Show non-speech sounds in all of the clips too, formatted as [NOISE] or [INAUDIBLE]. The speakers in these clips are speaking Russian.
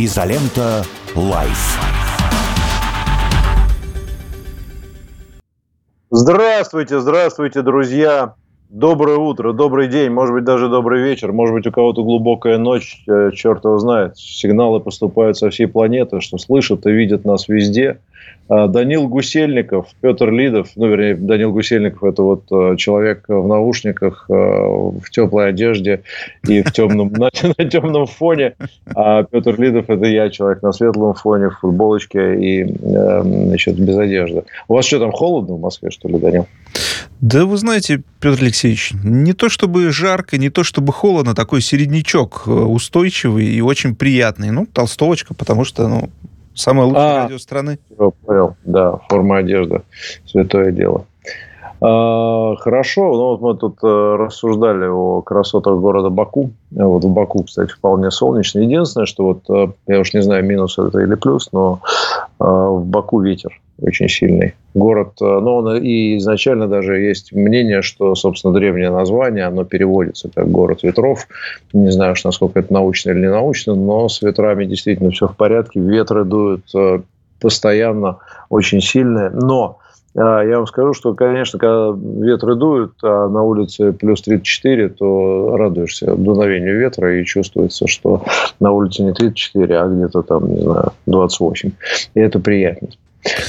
Изолента. Live. Здравствуйте, здравствуйте, друзья. Доброе утро, добрый день, может быть, даже добрый вечер, может быть, у кого-то глубокая ночь, э, черт его знает. Сигналы поступают со всей планеты, что слышат и видят нас везде. А, Данил Гусельников, Петр Лидов, ну, вернее, Данил Гусельников – это вот э, человек в наушниках, э, в теплой одежде и в темном, [LAUGHS] на, на темном фоне. А Петр Лидов – это я, человек на светлом фоне, в футболочке и, значит, без одежды. У вас что, там холодно в Москве, что ли, Данил? Да вы знаете, Петр Алексеевич, не то чтобы жарко, не то чтобы холодно, такой середнячок э, устойчивый и очень приятный. Ну, толстовочка, потому что, ну, самое лучшее а, радио страны. Понял, да, форма одежды, святое дело. А, хорошо, ну вот мы тут э, рассуждали о красотах города Баку. Вот в Баку, кстати, вполне солнечно. Единственное, что вот, э, я уж не знаю, минус это или плюс, но в Баку ветер очень сильный. Город, э, ну, он и изначально даже есть мнение, что, собственно, древнее название, оно переводится как город ветров. Не знаю уж, насколько это научно или не научно, но с ветрами действительно все в порядке. Ветры дуют э, постоянно очень сильные. Но э, я вам скажу, что, конечно, когда ветры дуют, а на улице плюс 34, то радуешься дуновению ветра и чувствуется, что на улице не 34, а где-то там, не знаю, 28. И это приятно.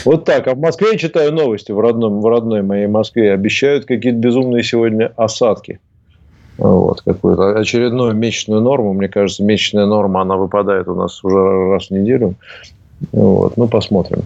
Вот так. А в Москве я читаю новости в, родном, в родной моей Москве. Обещают какие-то безумные сегодня осадки. Вот, какую-то очередную месячную норму. Мне кажется, месячная норма, она выпадает у нас уже раз в неделю. Вот, ну, посмотрим.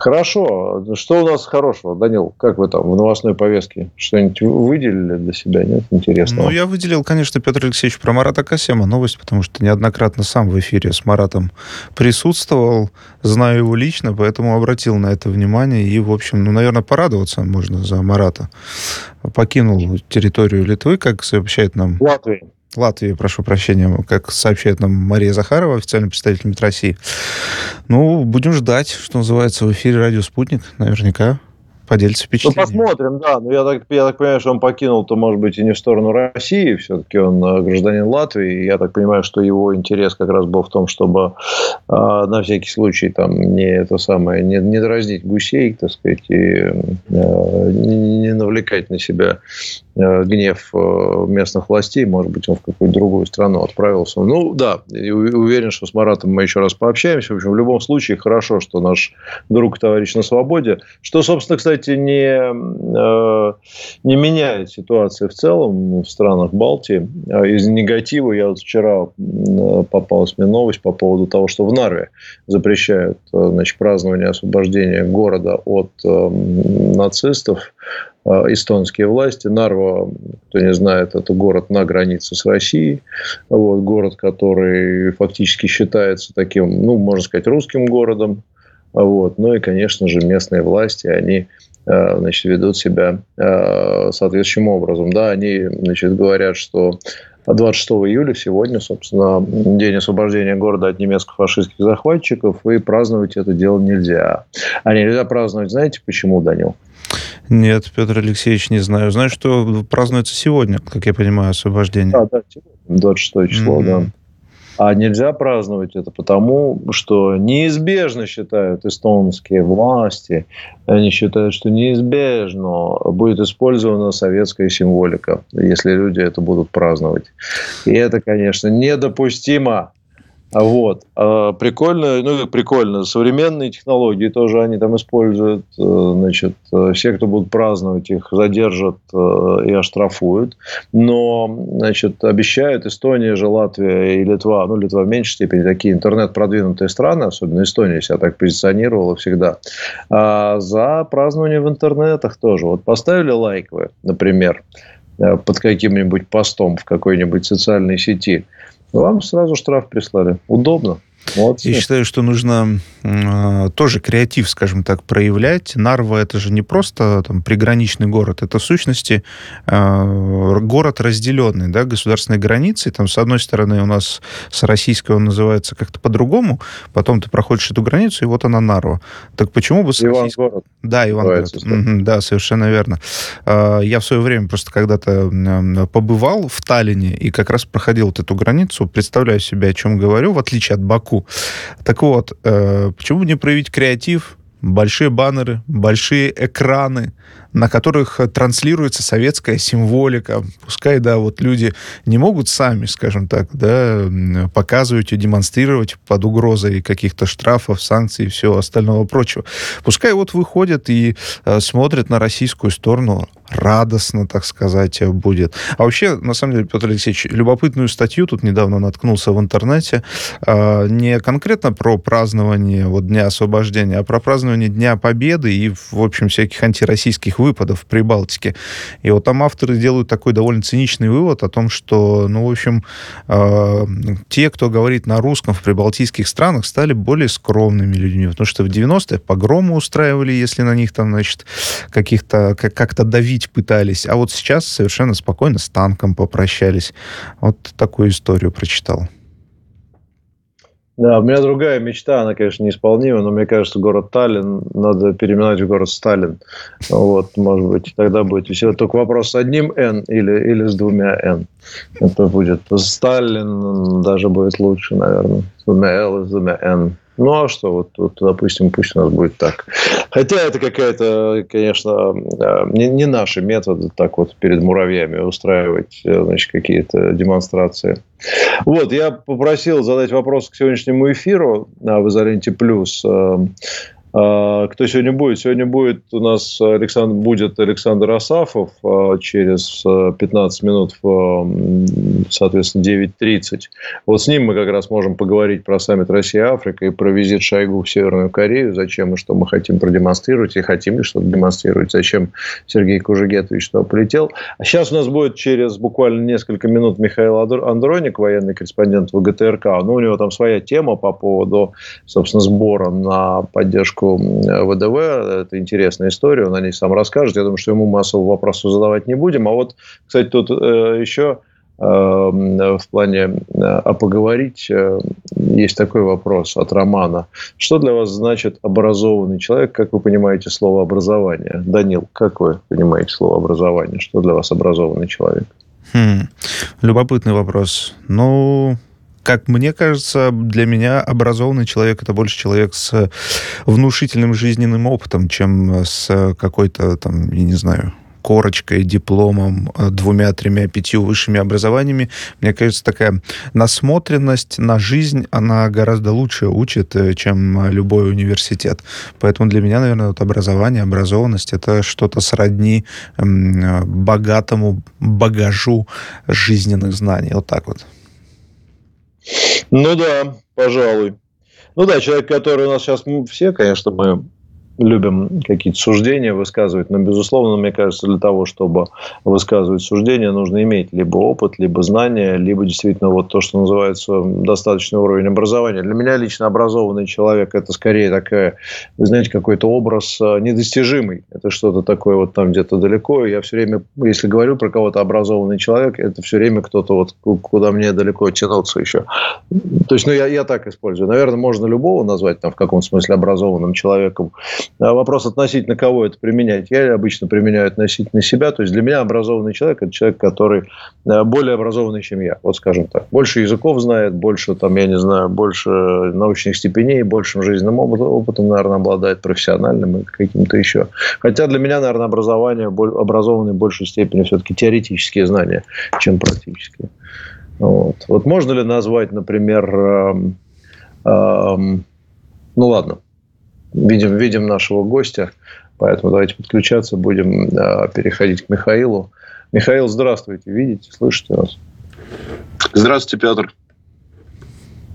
Хорошо. Что у нас хорошего, Данил? Как вы там в новостной повестке? Что-нибудь выделили для себя? Нет? Интересного? Ну, я выделил, конечно, Петр Алексеевич про Марата Касема новость, потому что неоднократно сам в эфире с Маратом присутствовал, знаю его лично, поэтому обратил на это внимание. И, в общем, ну, наверное, порадоваться можно за Марата. Покинул территорию Литвы, как сообщает нам... Латвии. Латвии, прошу прощения, как сообщает нам Мария Захарова, официальный представитель МИД России. Ну, будем ждать, что называется, в эфире «Радио Спутник», наверняка поделится впечатлением. Ну, посмотрим, да. Но я так, я так понимаю, что он покинул, то, может быть, и не в сторону России. Все-таки он э, гражданин Латвии. Я так понимаю, что его интерес как раз был в том, чтобы э, на всякий случай там не это самое, не, не дразнить гусей, так сказать, и э, не, не навлекать на себя э, гнев э, местных властей. Может быть, он в какую-то другую страну отправился. Ну, да, уверен, что с Маратом мы еще раз пообщаемся. В общем, в любом случае, хорошо, что наш друг, товарищ на свободе. Что, собственно, кстати, кстати, не, э, не меняет ситуации в целом в странах Балтии. А из негатива я вот вчера попалась мне новость по поводу того, что в Нарве запрещают э, значит, празднование освобождения города от э, нацистов эстонские власти. Нарва, кто не знает, это город на границе с Россией. Вот, город, который фактически считается таким, ну, можно сказать, русским городом. Вот. Ну и, конечно же, местные власти, они Э, значит, ведут себя э, соответствующим образом. Да, они значит, говорят, что 26 июля сегодня, собственно, день освобождения города от немецких фашистских захватчиков, и праздновать это дело нельзя. А нельзя праздновать, знаете, почему, Данил? Нет, Петр Алексеевич, не знаю. Знаю, что празднуется сегодня, как я понимаю, освобождение. Да, да, 26 число, mm-hmm. да. А нельзя праздновать это потому, что неизбежно считают эстонские власти, они считают, что неизбежно будет использована советская символика, если люди это будут праздновать. И это, конечно, недопустимо. Вот. А прикольно, ну, прикольно, современные технологии тоже они там используют. Э, значит, э, все, кто будут праздновать, их задержат э, и оштрафуют. Но, значит, обещают Эстония же, Латвия и Литва, ну, Литва в меньшей степени, такие интернет-продвинутые страны, особенно Эстония себя так позиционировала всегда, а за празднование в интернетах тоже. Вот поставили лайк вы, например, под каким-нибудь постом в какой-нибудь социальной сети – вам сразу штраф прислали. Удобно. Молодцы. Я считаю, что нужно э, тоже креатив, скажем так, проявлять. Нарва это же не просто там, приграничный город, это в сущности э, город разделенный, да, государственной границей. Там, с одной стороны, у нас с российской он называется как-то по-другому, потом ты проходишь эту границу, и вот она Нарва. Так почему бы с Иван российской... город. Да, Ивангород. Угу, да, совершенно верно. Э, я в свое время просто когда-то побывал в Таллине и как раз проходил вот эту границу, представляю себе, о чем говорю, в отличие от Баку, ку-ку. Так вот, э, почему не проявить креатив, большие баннеры, большие экраны, на которых транслируется советская символика. Пускай, да, вот люди не могут сами, скажем так, да, показывать и демонстрировать под угрозой каких-то штрафов, санкций и всего остального прочего. Пускай вот выходят и э, смотрят на российскую сторону радостно, так сказать, будет. А вообще, на самом деле, Петр Алексеевич, любопытную статью тут недавно наткнулся в интернете, э, не конкретно про празднование вот, Дня освобождения, а про празднование Дня Победы и, в общем, всяких антироссийских выпадов в Прибалтике. И вот там авторы делают такой довольно циничный вывод о том, что, ну, в общем, э, те, кто говорит на русском в прибалтийских странах, стали более скромными людьми, потому что в 90-е погромы устраивали, если на них там, значит, каких-то, как-то давить пытались, а вот сейчас совершенно спокойно с танком попрощались. Вот такую историю прочитал. Да, у меня другая мечта, она, конечно, неисполнима, но мне кажется, город Таллин надо переименовать в город Сталин. Вот, может быть, тогда будет весело. Только вопрос с одним «Н» или, или с двумя «Н». Это будет Сталин, даже будет лучше, наверное. С двумя «Л» и с двумя «Н». Ну, а что, вот, вот, допустим, пусть у нас будет так. Хотя это какая-то, конечно, не, не наши методы так вот перед муравьями устраивать, э, значит, какие-то демонстрации. Вот, я попросил задать вопрос к сегодняшнему эфиру в «Изоленте плюс». А, кто сегодня будет? Сегодня будет у нас Александр, будет Александр Асафов а, через 15 а, минут соответственно, 9.30. Вот с ним мы как раз можем поговорить про саммит Россия-Африка и про визит Шойгу в Северную Корею, зачем и что мы хотим продемонстрировать, и хотим ли что-то демонстрировать, зачем Сергей Кужегетович туда полетел. А сейчас у нас будет через буквально несколько минут Михаил Андроник, военный корреспондент ВГТРК. Ну, у него там своя тема по поводу, собственно, сбора на поддержку поддержку ВДВ. Это интересная история, он о ней сам расскажет. Я думаю, что ему мы особо задавать не будем. А вот, кстати, тут э, еще э, в плане э, а поговорить есть такой вопрос от Романа. Что для вас значит образованный человек? Как вы понимаете слово образование? Данил, как вы понимаете слово образование? Что для вас образованный человек? Хм, любопытный вопрос. Ну, как мне кажется, для меня образованный человек это больше человек с внушительным жизненным опытом, чем с какой-то там, я не знаю, корочкой, дипломом, двумя, тремя, пятью высшими образованиями. Мне кажется, такая насмотренность на жизнь, она гораздо лучше учит, э, чем любой университет. Поэтому для меня, наверное, вот образование, образованность — это что-то сродни богатому багажу жизненных знаний. Вот так вот. Ну да, пожалуй. Ну да, человек, который у нас сейчас все, конечно, мы любим какие-то суждения высказывать, но, безусловно, мне кажется, для того, чтобы высказывать суждения, нужно иметь либо опыт, либо знания, либо действительно вот то, что называется достаточный уровень образования. Для меня лично образованный человек – это скорее такая, знаете, какой-то образ э, недостижимый. Это что-то такое вот там где-то далеко. Я все время, если говорю про кого-то образованный человек, это все время кто-то вот куда мне далеко тянуться еще. То есть, ну, я, я так использую. Наверное, можно любого назвать там в каком смысле образованным человеком. А вопрос относительно кого это применять. Я обычно применяю относительно себя. То есть для меня образованный человек – это человек, который э, более образованный, чем я. Вот скажем так. Больше языков знает, больше, там, я не знаю, больше научных степеней, большим жизненным опытом, наверное, обладает профессиональным и каким-то еще. Хотя для меня, наверное, образование, образованный в большей степени все-таки теоретические знания, чем практические. Вот. вот можно ли назвать, например, эм, эм, ну ладно, видим, видим нашего гостя, поэтому давайте подключаться, будем э, переходить к Михаилу. Михаил, здравствуйте, видите, слышите нас? Здравствуйте, Петр.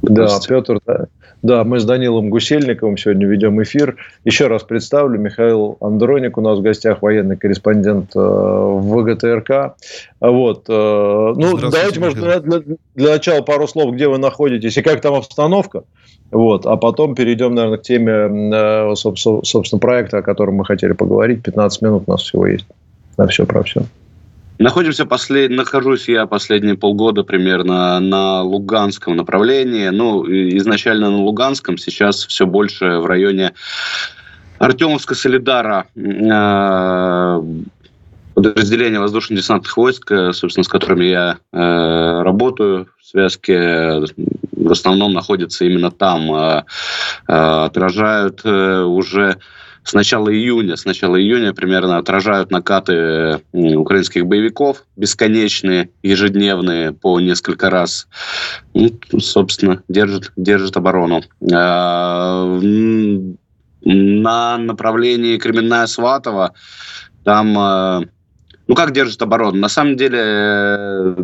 Да, Петр, да. Да, мы с Данилом Гусельниковым сегодня ведем эфир. Еще раз представлю, Михаил Андроник у нас в гостях, военный корреспондент э, ВГТРК. Вот. Э, ну, давайте, может, для, для начала пару слов, где вы находитесь и как там обстановка. Вот. А потом перейдем, наверное, к теме, э, собственно, проекта, о котором мы хотели поговорить. 15 минут у нас всего есть на все про все. Находимся послед... Нахожусь я последние полгода примерно на Луганском направлении. Ну, изначально на Луганском, сейчас все больше в районе Артемовска-Солидара э, подразделения воздушно-десантных войск, э, собственно, с которыми я работаю в связке в основном находятся именно там, отражают уже с начала июня, с начала июня примерно отражают накаты украинских боевиков, бесконечные, ежедневные, по несколько раз. Ну, собственно, держит, держит оборону. А, на направлении Кременная Сватова там а, ну, как держит оборону? На самом деле, э,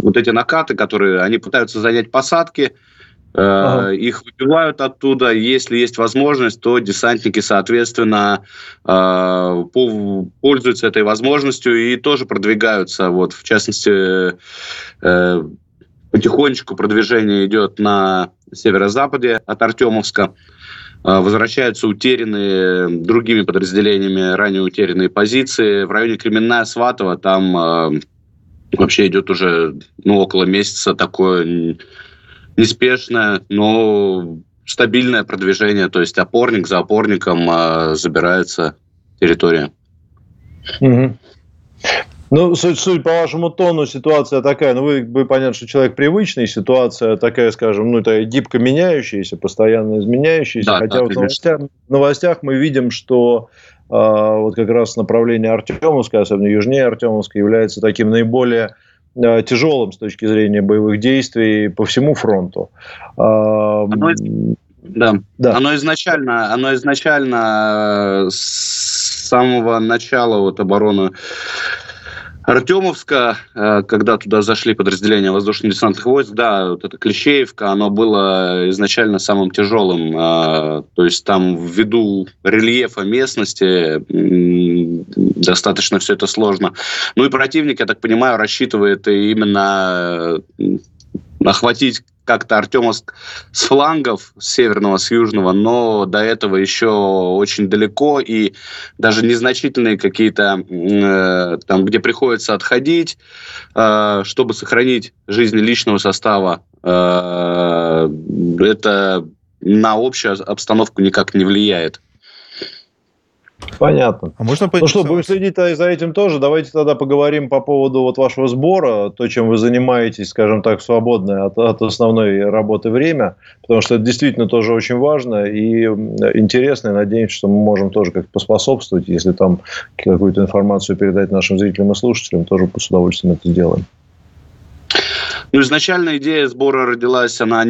вот эти накаты, которые, они пытаются занять посадки, Ага. Э, их выбивают оттуда. Если есть возможность, то десантники, соответственно, э, пользуются этой возможностью и тоже продвигаются. Вот, в частности, э, потихонечку продвижение идет на северо-западе от Артемовска. Возвращаются утерянные другими подразделениями ранее утерянные позиции. В районе Кременная Сватова там вообще идет уже ну, около месяца такое неспешное, но стабильное продвижение, то есть опорник за опорником а, забирается территория. Угу. Ну, суть, суть по вашему тону ситуация такая, ну, вы, вы понятно, что человек привычный, ситуация такая, скажем, ну, это гибко меняющаяся, постоянно изменяющаяся, да, хотя да, в новостях, в новостях мы видим, что э, вот как раз направление Артемовска, особенно южнее Артемовска, является таким наиболее Э, тяжелым с точки зрения боевых действий по всему фронту. Оно, да. да. Оно изначально, оно изначально э, с самого начала вот обороны Артемовска, э, когда туда зашли подразделения воздушно-десантных войск, да, вот это Клещеевка, оно было изначально самым тяжелым. Э, то есть там ввиду рельефа местности достаточно все это сложно. Ну и противник, я так понимаю, рассчитывает именно охватить как-то Артемовск с флангов, с северного, с южного, но до этого еще очень далеко, и даже незначительные какие-то, э, там, где приходится отходить, э, чтобы сохранить жизнь личного состава, э, это на общую обстановку никак не влияет. Понятно. А можно Ну что, будем следить за этим тоже. Давайте тогда поговорим по поводу вот вашего сбора, то, чем вы занимаетесь, скажем так, свободное от, от основной работы время, потому что это действительно тоже очень важно и интересно, и надеемся, что мы можем тоже как-то поспособствовать, если там какую-то информацию передать нашим зрителям и слушателям, тоже с удовольствием это сделаем. Ну, изначально идея сбора родилась, она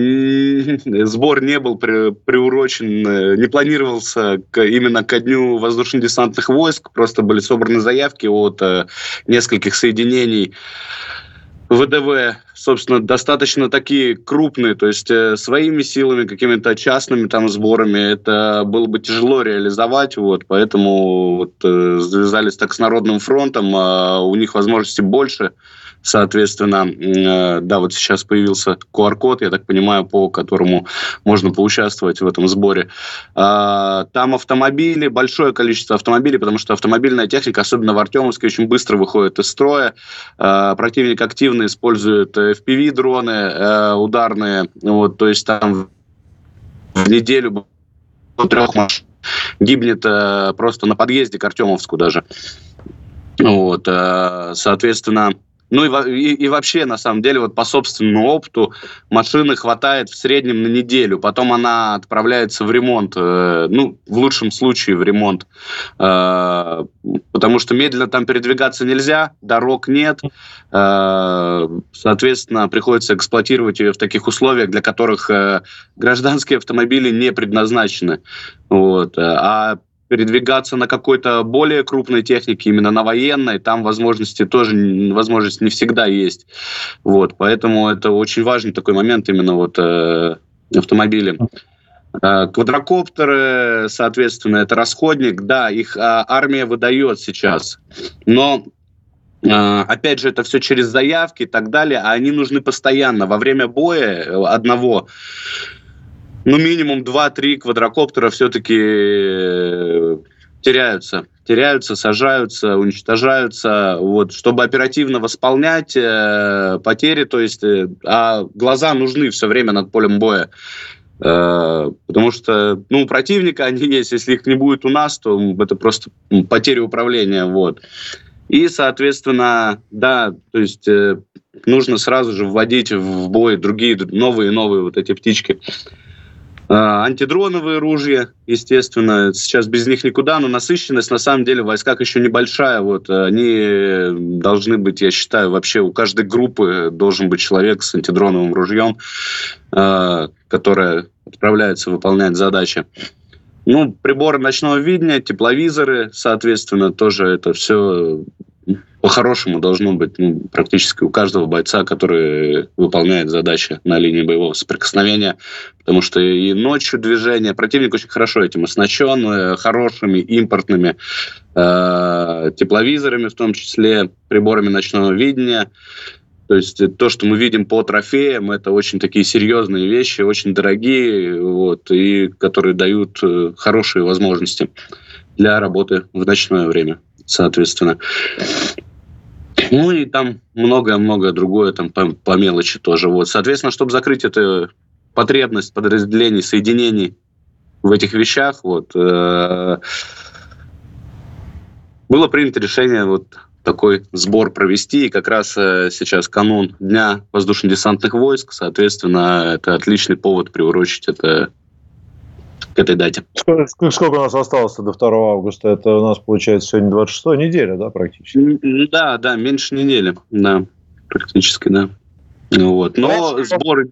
сбор не был при, приурочен, э, не планировался именно ко дню воздушно-десантных войск, просто были собраны заявки от э, нескольких соединений ВДВ, собственно, достаточно такие крупные, то есть э, своими силами, какими-то частными там сборами это было бы тяжело реализовать, вот, поэтому вот, э, связались так с Народным фронтом, э, у них возможностей больше, Соответственно, э, да, вот сейчас появился QR-код, я так понимаю, по которому можно поучаствовать в этом сборе. А, там автомобили, большое количество автомобилей, потому что автомобильная техника, особенно в Артемовске, очень быстро выходит из строя. А, противник активно использует FPV-дроны э, ударные, вот, то есть там в неделю трех машин гибнет э, просто на подъезде к Артемовску даже. Вот, соответственно, ну и, и, и вообще, на самом деле, вот по собственному опыту, машины хватает в среднем на неделю. Потом она отправляется в ремонт, э, ну, в лучшем случае в ремонт. Э, потому что медленно там передвигаться нельзя, дорог нет. Э, соответственно, приходится эксплуатировать ее в таких условиях, для которых э, гражданские автомобили не предназначены. Вот. А передвигаться на какой-то более крупной технике, именно на военной, там возможности тоже, возможность не всегда есть. Вот, поэтому это очень важный такой момент именно вот э, автомобили. Э, квадрокоптеры, соответственно, это расходник, да, их э, армия выдает сейчас, но э, Опять же, это все через заявки и так далее, а они нужны постоянно. Во время боя э, одного ну, минимум 2-3 квадрокоптера все-таки э, теряются. Теряются, сажаются, уничтожаются. Вот, чтобы оперативно восполнять э, потери, то есть, э, а глаза нужны все время над полем боя. Э, потому что, ну, у противника они есть, если их не будет у нас, то это просто потеря управления, вот. И, соответственно, да, то есть э, нужно сразу же вводить в бой другие новые и новые вот эти птички. А, антидроновые ружья, естественно, сейчас без них никуда, но насыщенность на самом деле в войсках еще небольшая. Вот они должны быть, я считаю, вообще у каждой группы должен быть человек с антидроновым ружьем, а, которая отправляется выполнять задачи. Ну, приборы ночного видения, тепловизоры, соответственно, тоже это все по-хорошему должно быть ну, практически у каждого бойца, который выполняет задачи на линии боевого соприкосновения, потому что и ночью движение, противник очень хорошо этим оснащен, э, хорошими импортными э, тепловизорами, в том числе приборами ночного видения. То есть то, что мы видим по трофеям, это очень такие серьезные вещи, очень дорогие, вот, и которые дают э, хорошие возможности для работы в ночное время, соответственно. Ну и там многое-многое другое там по, по мелочи тоже. Вот. Соответственно, чтобы закрыть эту потребность подразделений, соединений в этих вещах, вот, э, было принято решение вот такой сбор провести. И как раз э, сейчас канун Дня воздушно-десантных войск, соответственно, это отличный повод приурочить это к этой дате. Сколько, сколько у нас осталось до 2 августа? Это у нас, получается, сегодня 26 неделя, да, практически? Да, да, меньше недели, да, практически, да. Вот. Но сборы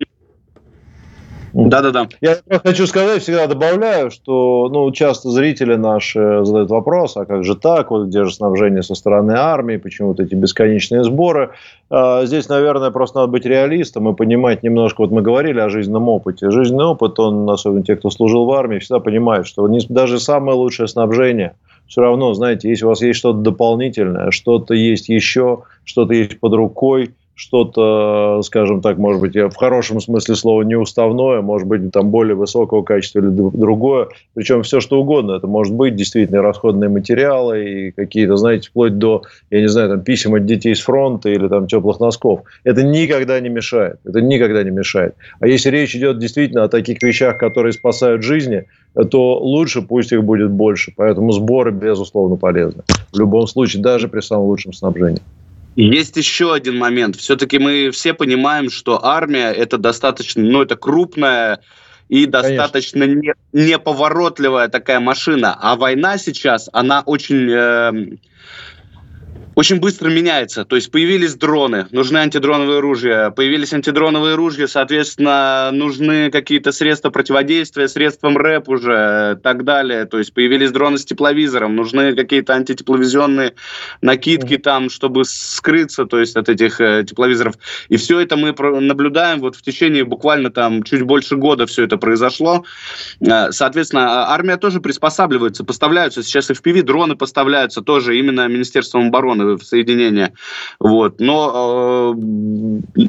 да-да-да. Я хочу сказать, всегда добавляю, что ну, часто зрители наши задают вопрос, а как же так, вот где же снабжение со стороны армии, почему вот эти бесконечные сборы. А, здесь, наверное, просто надо быть реалистом и понимать немножко, вот мы говорили о жизненном опыте. Жизненный опыт, он, особенно те, кто служил в армии, всегда понимает, что даже самое лучшее снабжение – все равно, знаете, если у вас есть что-то дополнительное, что-то есть еще, что-то есть под рукой, что-то, скажем так, может быть, в хорошем смысле слова неуставное, может быть, там более высокого качества или другое. Причем все, что угодно. Это может быть действительно расходные материалы и какие-то, знаете, вплоть до, я не знаю, там, писем от детей с фронта или там теплых носков. Это никогда не мешает. Это никогда не мешает. А если речь идет действительно о таких вещах, которые спасают жизни, то лучше пусть их будет больше. Поэтому сборы, безусловно, полезны. В любом случае, даже при самом лучшем снабжении. Есть еще один момент. Все-таки мы все понимаем, что армия это достаточно, ну, это крупная и достаточно не, неповоротливая такая машина. А война сейчас, она очень... Э, очень быстро меняется. То есть появились дроны, нужны антидроновые ружья. Появились антидроновые ружья, соответственно, нужны какие-то средства противодействия, средством РЭП уже, так далее. То есть появились дроны с тепловизором, нужны какие-то антитепловизионные накидки там, чтобы скрыться, то есть от этих э, тепловизоров. И все это мы наблюдаем вот в течение буквально там чуть больше года все это произошло. Э, соответственно, а, армия тоже приспосабливается, поставляются. Сейчас ПВ дроны поставляются тоже именно Министерством обороны в соединение. Вот. Но э,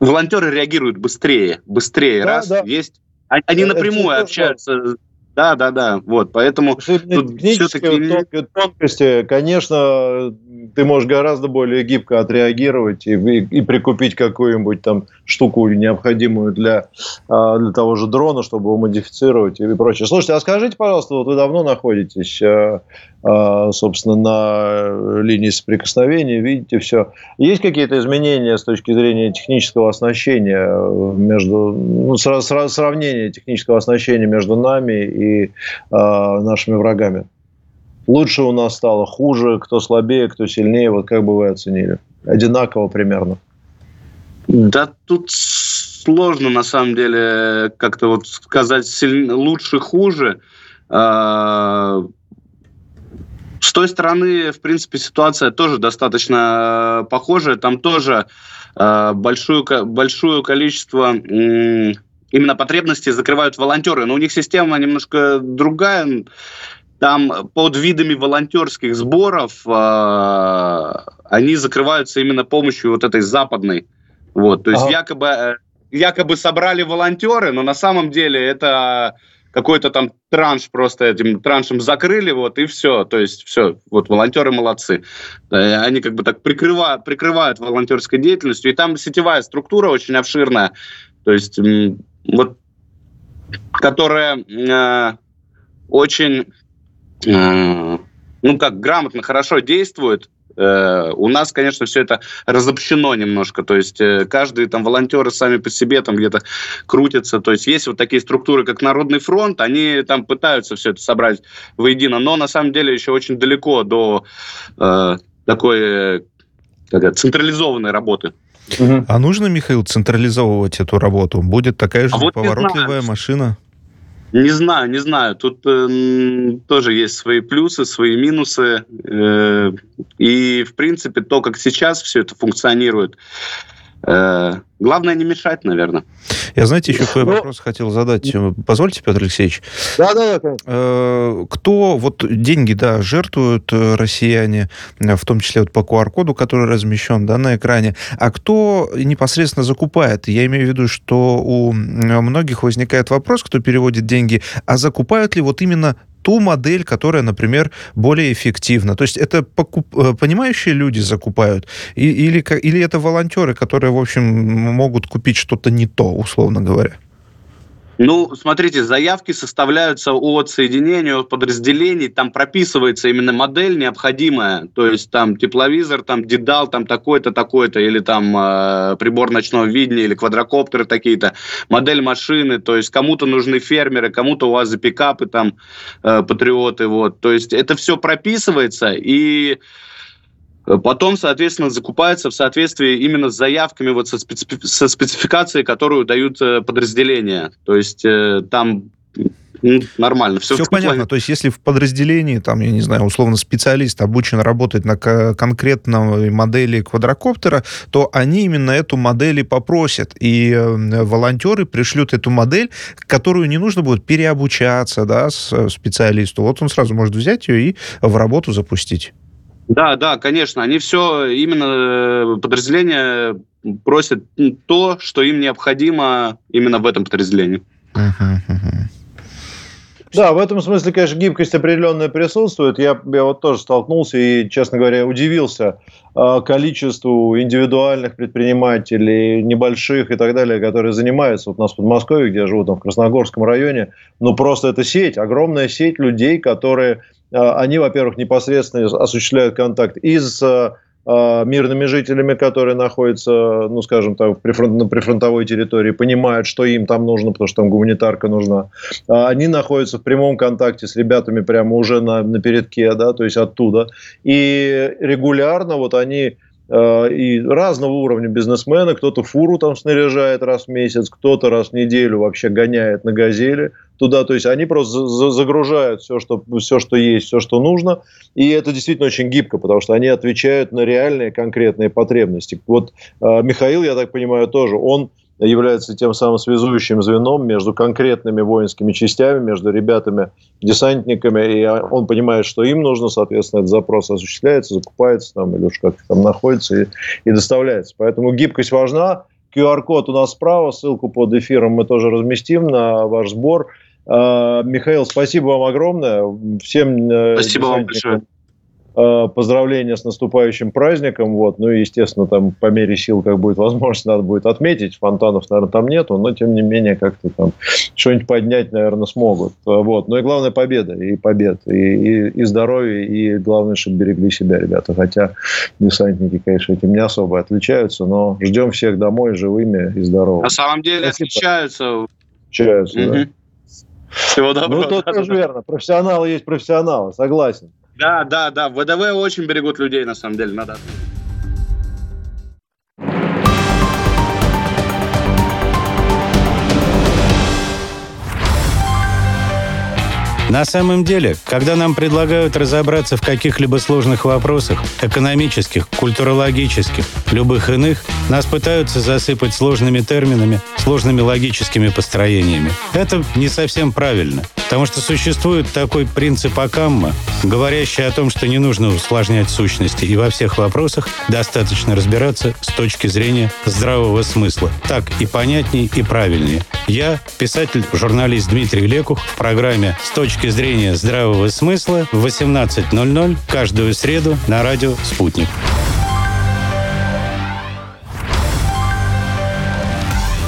волонтеры реагируют быстрее, быстрее. Да, раз да. есть, они это, напрямую это общаются. Да, да, да. Вот, поэтому тут все-таки тонкости, конечно, ты можешь гораздо более гибко отреагировать и, и, и прикупить какую-нибудь там штуку необходимую для, а, для того же дрона, чтобы его модифицировать и прочее. Слушайте, а скажите, пожалуйста, вот вы давно находитесь, а, а, собственно, на линии соприкосновения, видите все. Есть какие-то изменения с точки зрения технического оснащения между, ну, сравнения технического оснащения между нами и нашими врагами? Лучше у нас стало, хуже, кто слабее, кто сильнее, вот как бы вы оценили? Одинаково примерно. Да тут сложно на самом деле как-то вот сказать сильнее, лучше, хуже. А, с той стороны, в принципе, ситуация тоже достаточно похожая. Там тоже а, большое, большое количество именно потребностей закрывают волонтеры. Но у них система немножко другая там под видами волонтерских сборов э, они закрываются именно помощью вот этой западной. Вот, то есть ага. якобы, э, якобы собрали волонтеры, но на самом деле это какой-то там транш просто этим траншем закрыли, вот, и все. То есть все, вот волонтеры молодцы. Они как бы так прикрывают, прикрывают волонтерской деятельностью. И там сетевая структура очень обширная, то есть вот, которая э, очень Э, ну, как грамотно, хорошо действует, Э, у нас, конечно, все это разобщено немножко, то есть э, каждый там волонтеры сами по себе там где-то крутятся, то есть есть вот такие структуры, как Народный фронт, они там пытаются все это собрать воедино, но на самом деле еще очень далеко до э, такой как централизованной работы. А нужно, Михаил, централизовывать эту работу? Будет такая же а вот поворотливая машина? Не знаю, не знаю. Тут э, тоже есть свои плюсы, свои минусы. Э, и, в принципе, то, как сейчас все это функционирует, главное не мешать, наверное. Я, знаете, еще какой ну, вопрос хотел задать. Позвольте, Петр Алексеевич. Да, да, да. Э, кто вот деньги, да, жертвуют э, россияне, в том числе вот по QR-коду, который размещен, да, на экране, а кто непосредственно закупает? Я имею в виду, что у многих возникает вопрос, кто переводит деньги, а закупают ли вот именно ту модель, которая, например, более эффективна. То есть это покуп... Э, понимающие люди закупают? Или, или это волонтеры, которые, в общем, могут купить что-то не то, условно говоря? Ну, смотрите, заявки составляются от соединения, от подразделений, там прописывается именно модель необходимая, то есть там тепловизор, там дедал, там такой-то, такой-то, или там э, прибор ночного видения, или квадрокоптеры такие-то, модель машины, то есть кому-то нужны фермеры, кому-то у вас за пикапы там э, патриоты, вот, то есть это все прописывается, и Потом, соответственно, закупается в соответствии именно с заявками, вот со, специфи- со спецификацией, которую дают э, подразделения. То есть э, там ну, нормально. Все, все понятно. То есть, если в подразделении, там, я не знаю, условно, специалист обучен работать на конкретной модели квадрокоптера, то они именно эту модель и попросят. И э, волонтеры пришлют эту модель, которую не нужно будет переобучаться да, специалисту. Вот он сразу может взять ее и в работу запустить. Да, да, конечно. Они все, именно э, подразделения просят то, что им необходимо именно в этом подразделении. Да, в этом смысле, конечно, гибкость определенная присутствует. Я, я вот тоже столкнулся и, честно говоря, удивился э, количеству индивидуальных предпринимателей, небольших и так далее, которые занимаются. Вот у нас в Подмосковье, где я живу, там в Красногорском районе, ну просто это сеть, огромная сеть людей, которые они, во-первых, непосредственно осуществляют контакт и с а, мирными жителями, которые находятся, ну, скажем так, на прифронтовой территории, понимают, что им там нужно, потому что там гуманитарка нужна. А, они находятся в прямом контакте с ребятами прямо уже на, на передке, да, то есть оттуда. И регулярно вот они и разного уровня бизнесмены, кто-то фуру там снаряжает раз в месяц, кто-то раз в неделю вообще гоняет на газели – туда. То есть они просто загружают все что, все, что есть, все, что нужно. И это действительно очень гибко, потому что они отвечают на реальные конкретные потребности. Вот э, Михаил, я так понимаю, тоже, он является тем самым связующим звеном между конкретными воинскими частями, между ребятами, десантниками, и он понимает, что им нужно, соответственно, этот запрос осуществляется, закупается там или уж как-то там находится и, и доставляется. Поэтому гибкость важна. QR-код у нас справа, ссылку под эфиром мы тоже разместим на ваш сбор. А, Михаил, спасибо вам огромное. Всем э, спасибо вам большое. А, поздравления с наступающим праздником. Вот. Ну и, естественно, там по мере сил, как будет возможность, надо будет отметить. Фонтанов, наверное, там нету, но, тем не менее, как-то там что-нибудь поднять, наверное, смогут. Вот. Ну и главное, победа. И побед. И, и, и здоровье. И главное, чтобы берегли себя, ребята. Хотя десантники, конечно, этим не особо отличаются, но ждем всех домой живыми и здоровыми. На самом деле Спасибо. отличаются. Отличаются, угу. да. Всего доброго. Ну, то тоже верно. Профессионалы есть профессионалы, согласен. Да, да, да. ВДВ очень берегут людей, на самом деле, надо На самом деле, когда нам предлагают разобраться в каких-либо сложных вопросах, экономических, культурологических, любых иных, нас пытаются засыпать сложными терминами, сложными логическими построениями. Это не совсем правильно, потому что существует такой принцип Акамма, говорящий о том, что не нужно усложнять сущности, и во всех вопросах достаточно разбираться с точки зрения здравого смысла. Так и понятней, и правильнее. Я, писатель, журналист Дмитрий Лекух в программе «С точки точки зрения здравого смысла в 18.00 каждую среду на радио «Спутник».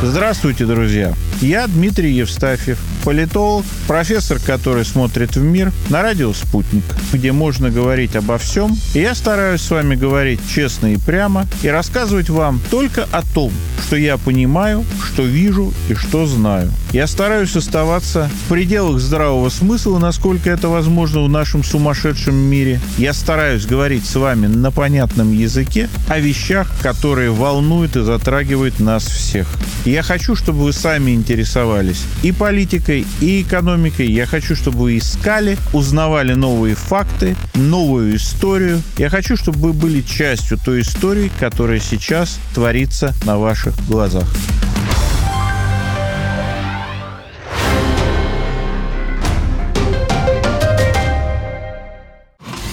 Здравствуйте, друзья! Я Дмитрий Евстафьев, политолог, профессор, который смотрит в мир на радио «Спутник», где можно говорить обо всем. И я стараюсь с вами говорить честно и прямо и рассказывать вам только о том, что я понимаю, что вижу и что знаю. Я стараюсь оставаться в пределах здравого смысла, насколько это возможно в нашем сумасшедшем мире. Я стараюсь говорить с вами на понятном языке о вещах, которые волнуют и затрагивают нас всех. Я хочу, чтобы вы сами интересовались и политикой, и экономикой. Я хочу, чтобы вы искали, узнавали новые факты, новую историю. Я хочу, чтобы вы были частью той истории, которая сейчас творится на ваших глазах.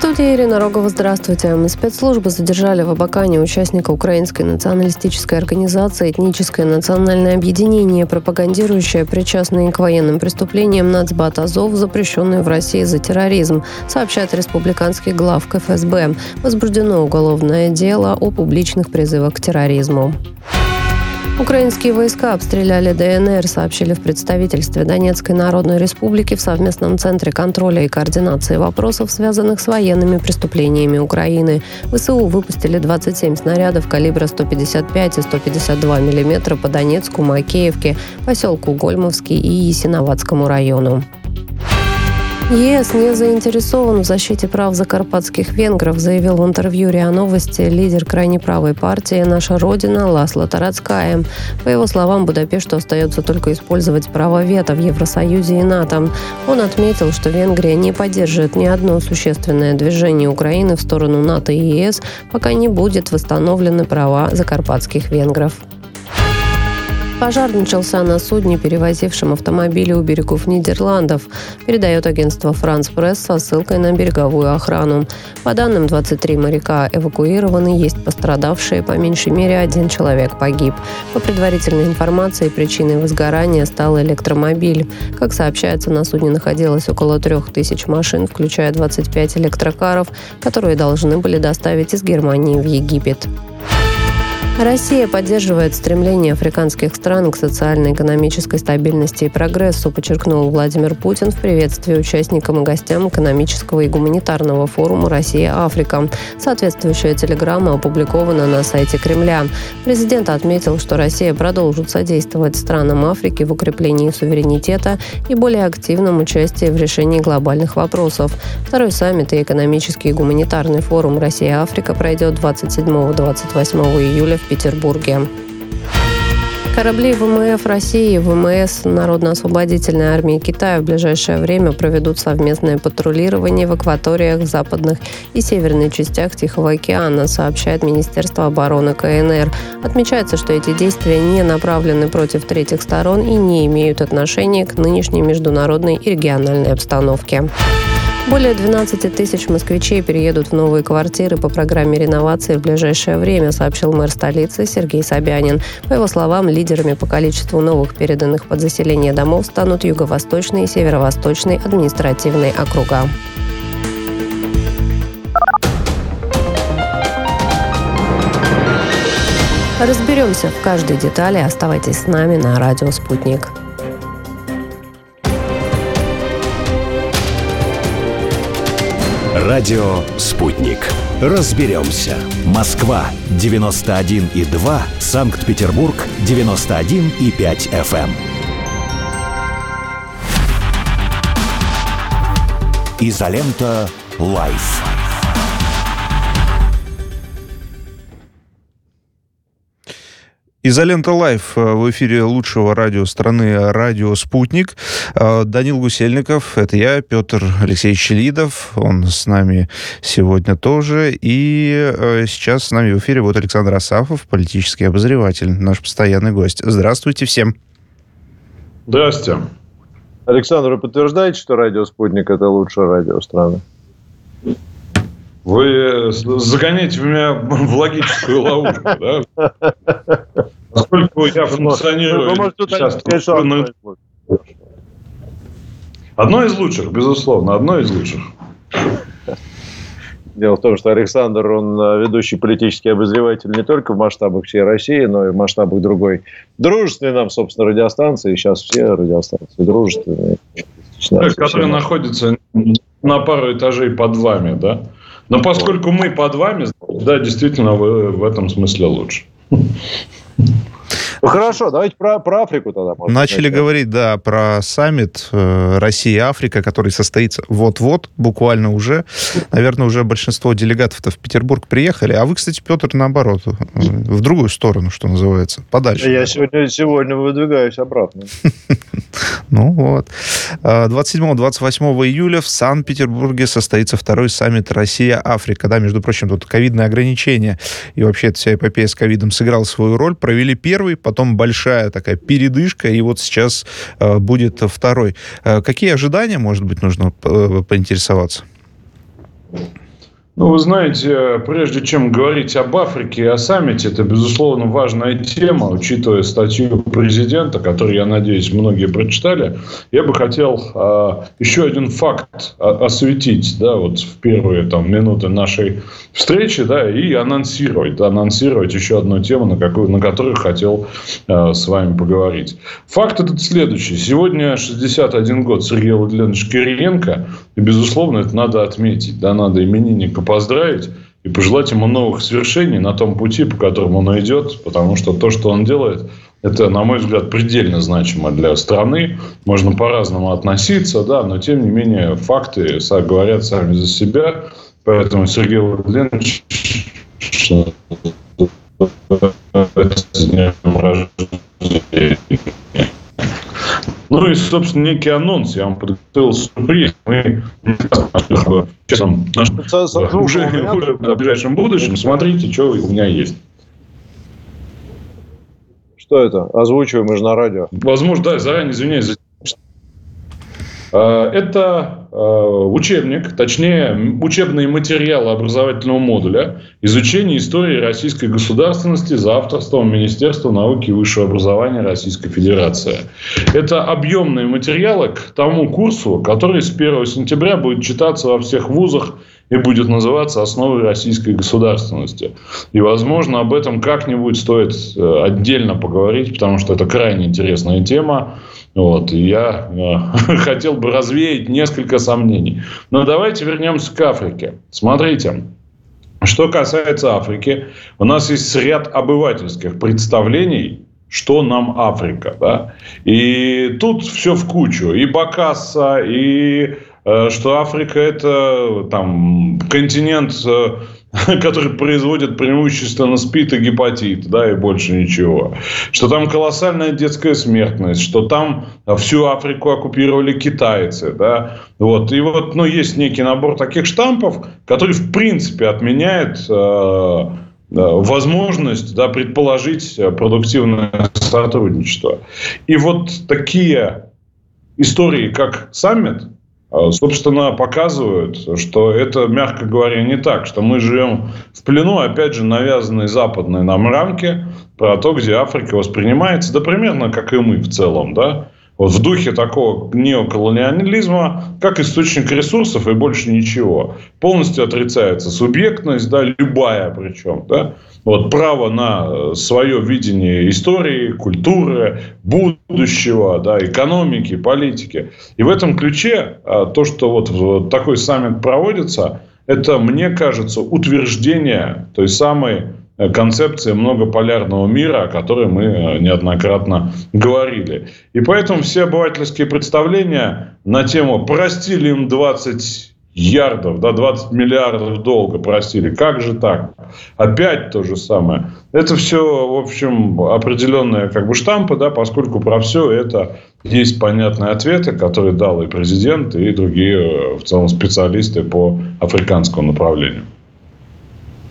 студии Ирина Рогова. Здравствуйте. Спецслужбы задержали в Абакане участника украинской националистической организации «Этническое национальное объединение», пропагандирующее причастные к военным преступлениям нацбат Азов, запрещенную в России за терроризм, сообщает республиканский глав КФСБ. Возбуждено уголовное дело о публичных призывах к терроризму. Украинские войска обстреляли ДНР, сообщили в представительстве Донецкой Народной Республики в совместном центре контроля и координации вопросов, связанных с военными преступлениями Украины. ВСУ выпустили 27 снарядов калибра 155 и 152 мм по Донецку, Макеевке, поселку Гольмовский и Ясиноватскому району. ЕС не заинтересован в защите прав закарпатских венгров, заявил в интервью РИА Новости лидер крайне правой партии «Наша Родина» Ласло Тарацкая. По его словам, Будапешту остается только использовать право вето в Евросоюзе и НАТО. Он отметил, что Венгрия не поддержит ни одно существенное движение Украины в сторону НАТО и ЕС, пока не будет восстановлены права закарпатских венгров. Пожар начался на судне, перевозившем автомобили у берегов Нидерландов, передает агентство «Франс Пресс» со ссылкой на береговую охрану. По данным, 23 моряка эвакуированы, есть пострадавшие, по меньшей мере один человек погиб. По предварительной информации, причиной возгорания стал электромобиль. Как сообщается, на судне находилось около трех тысяч машин, включая 25 электрокаров, которые должны были доставить из Германии в Египет. Россия поддерживает стремление африканских стран к социально-экономической стабильности и прогрессу, подчеркнул Владимир Путин в приветствии участникам и гостям экономического и гуманитарного форума «Россия-Африка». Соответствующая телеграмма опубликована на сайте Кремля. Президент отметил, что Россия продолжит содействовать странам Африки в укреплении суверенитета и более активном участии в решении глобальных вопросов. Второй саммит и экономический и гуманитарный форум «Россия-Африка» пройдет 27-28 июля в Петербурге. Корабли ВМФ России и ВМС Народно-освободительной армии Китая в ближайшее время проведут совместное патрулирование в акваториях западных и северной частях Тихого океана, сообщает Министерство обороны КНР. Отмечается, что эти действия не направлены против третьих сторон и не имеют отношения к нынешней международной и региональной обстановке. Более 12 тысяч москвичей переедут в новые квартиры по программе реновации в ближайшее время, сообщил мэр столицы Сергей Собянин. По его словам, лидерами по количеству новых переданных под заселение домов станут юго-восточный и северо-восточный административные округа. Разберемся в каждой детали. Оставайтесь с нами на радио «Спутник». Радио «Спутник». Разберемся. Москва, 91,2. Санкт-Петербург, 91,5 FM. Изолента «Live». Изолента Live э, в эфире лучшего радио страны «Радио Спутник». Э, Данил Гусельников, это я, Петр Алексеевич Лидов, он с нами сегодня тоже. И э, сейчас с нами в эфире будет Александр Асафов, политический обозреватель, наш постоянный гость. Здравствуйте всем. Здравствуйте. Александр, вы подтверждаете, что «Радио Спутник» — это лучшее радио страны? Вы загоняете меня в логическую ловушку, да? Поскольку я функционирую... Вы можете сейчас, что одно, из лучших, безусловно, одно из лучших. Дело в том, что Александр, он э, ведущий политический обозреватель не только в масштабах всей России, но и в масштабах другой дружественной нам, собственно, радиостанции. Сейчас все радиостанции дружественные. Которые находятся на пару этажей под вами, да? Но поскольку мы под вами, да, действительно, вы в этом смысле лучше. Ну, хорошо, давайте про, про Африку тогда. Может, Начали начать. говорить, да, про саммит э, Россия-Африка, который состоится вот-вот, буквально уже. Наверное, уже большинство делегатов-то в Петербург приехали. А вы, кстати, Петр, наоборот, э, в другую сторону, что называется, подальше. Я сегодня, сегодня выдвигаюсь обратно. [LAUGHS] Ну вот. 27-28 июля в Санкт-Петербурге состоится второй саммит Россия-Африка. Да, между прочим, тут ковидные ограничения и вообще эта вся эпопея с ковидом сыграла свою роль. Провели первый, потом большая такая передышка, и вот сейчас э, будет второй. Э, какие ожидания, может быть, нужно э, поинтересоваться? Ну, вы знаете, прежде чем говорить об Африке и о саммите, это, безусловно, важная тема, учитывая статью президента, которую, я надеюсь, многие прочитали. Я бы хотел а, еще один факт осветить, да, вот в первые там, минуты нашей встречи, да, и анонсировать, анонсировать еще одну тему, на, какую, на которую хотел а, с вами поговорить. Факт этот следующий. Сегодня 61 год Сергея Владимировича Кириенко, и, безусловно, это надо отметить, да, надо именинника поздравить и пожелать ему новых свершений на том пути, по которому он идет, потому что то, что он делает, это, на мой взгляд, предельно значимо для страны. Можно по-разному относиться, да, но тем не менее факты говорят сами за себя. Поэтому Сергей Владимирович с днем рождения. И, собственно, некий анонс. Я вам подготовил сюрприз. Мы сейчас уже, в ближайшем будущем смотрите, что у меня есть. Что это? Озвучиваем мы же на радио. Возможно, да, заранее извиняюсь за это а, учебник, точнее, учебные материалы образовательного модуля изучение истории российской государственности за авторством Министерства науки и высшего образования Российской Федерации. Это объемные материалы к тому курсу, который с 1 сентября будет читаться во всех вузах и будет называться «Основы российской государственности». И, возможно, об этом как-нибудь стоит э, отдельно поговорить, потому что это крайне интересная тема. Вот, я э, [LAUGHS] хотел бы развеять несколько сомнений. Но давайте вернемся к Африке. Смотрите, что касается Африки, у нас есть ряд обывательских представлений, что нам Африка. Да? И тут все в кучу. И Бакасса, и Э, что Африка это там континент, э, [LAUGHS] который производит преимущественно СПИД и гепатит, да, и больше ничего. Что там колоссальная детская смертность, что там всю Африку оккупировали китайцы, да. Вот. И вот, ну, есть некий набор таких штампов, который, в принципе, отменяет э, возможность да, предположить продуктивное сотрудничество. И вот такие истории, как саммит, а, собственно, показывают, что это, мягко говоря, не так, что мы живем в плену, опять же, навязанной западной нам рамки про то, где Африка воспринимается, да примерно как и мы в целом, да, вот в духе такого неоколониализма, как источник ресурсов и больше ничего. Полностью отрицается субъектность, да, любая причем, да, вот право на э, свое видение истории, культуры, будущего, да, экономики, политики. И в этом ключе а, то, что вот такой саммит проводится, это, мне кажется, утверждение той самой э, концепции многополярного мира, о которой мы э, неоднократно говорили. И поэтому все обывательские представления на тему «простили им 20 ярдов, да, 20 миллиардов долга просили. Как же так? Опять то же самое. Это все, в общем, определенные как бы штампы, да, поскольку про все это есть понятные ответы, которые дал и президент, и другие в целом специалисты по африканскому направлению.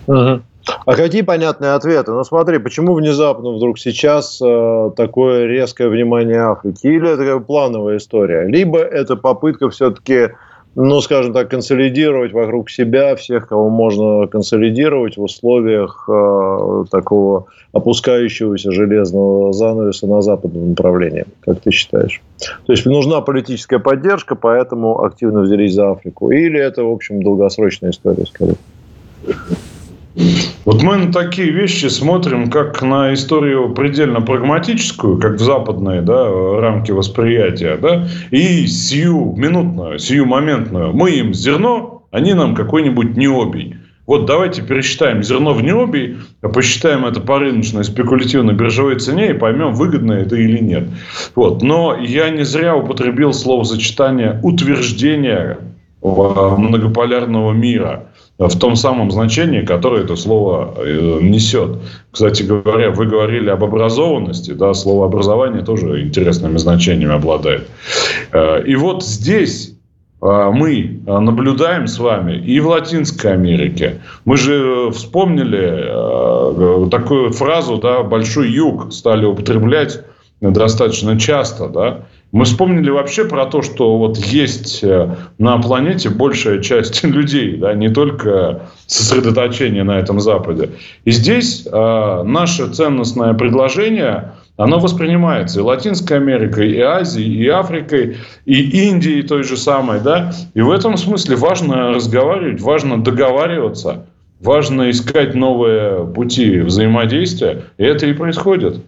Угу. А какие понятные ответы? Ну смотри, почему внезапно вдруг сейчас э, такое резкое внимание Африки? Или это плановая история? Либо это попытка все-таки ну, скажем так, консолидировать вокруг себя всех, кого можно консолидировать в условиях э, такого опускающегося железного занавеса на западном направлении, как ты считаешь? То есть нужна политическая поддержка, поэтому активно взялись за Африку. Или это, в общем, долгосрочная история, скорее? Вот мы на такие вещи смотрим как на историю предельно прагматическую, как в западные да, рамки восприятия, да, и сию минутную, сию моментную. Мы им зерно, они нам какой-нибудь необий. Вот давайте пересчитаем зерно в необий, а посчитаем это по рыночной спекулятивной биржевой цене и поймем, выгодно это или нет. Вот. Но я не зря употребил словосочетание утверждения многополярного мира в том самом значении, которое это слово э, несет. Кстати говоря, вы говорили об образованности, да, слово образование тоже интересными значениями обладает. Э, и вот здесь э, мы наблюдаем с вами и в Латинской Америке. Мы же вспомнили такую фразу, да, большой юг стали употреблять достаточно часто, да, мы вспомнили вообще про то, что вот есть э, на планете большая часть [LAUGHS] людей, да, не только сосредоточение на этом Западе. И здесь э, наше ценностное предложение, оно воспринимается и Латинской Америкой, и Азией, и Африкой, и Индией той же самой. Да? И в этом смысле важно разговаривать, важно договариваться, важно искать новые пути взаимодействия. И это и происходит.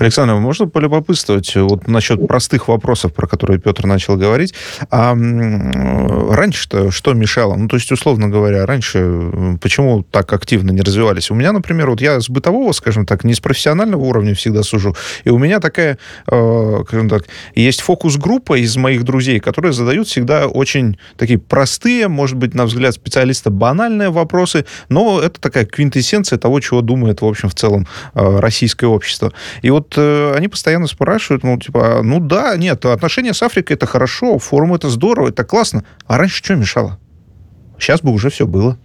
Александр, можно полюбопытствовать вот насчет простых вопросов, про которые Петр начал говорить. А раньше-то что мешало? Ну, то есть, условно говоря, раньше почему так активно не развивались? У меня, например, вот я с бытового, скажем так, не с профессионального уровня всегда сужу, и у меня такая, э, скажем так, есть фокус-группа из моих друзей, которые задают всегда очень такие простые, может быть, на взгляд специалиста, банальные вопросы, но это такая квинтэссенция того, чего думает, в общем, в целом э, российское общество. И вот вот э, они постоянно спрашивают, ну, типа, ну да, нет, отношения с Африкой это хорошо, форум это здорово, это классно. А раньше что мешало? Сейчас бы уже все было.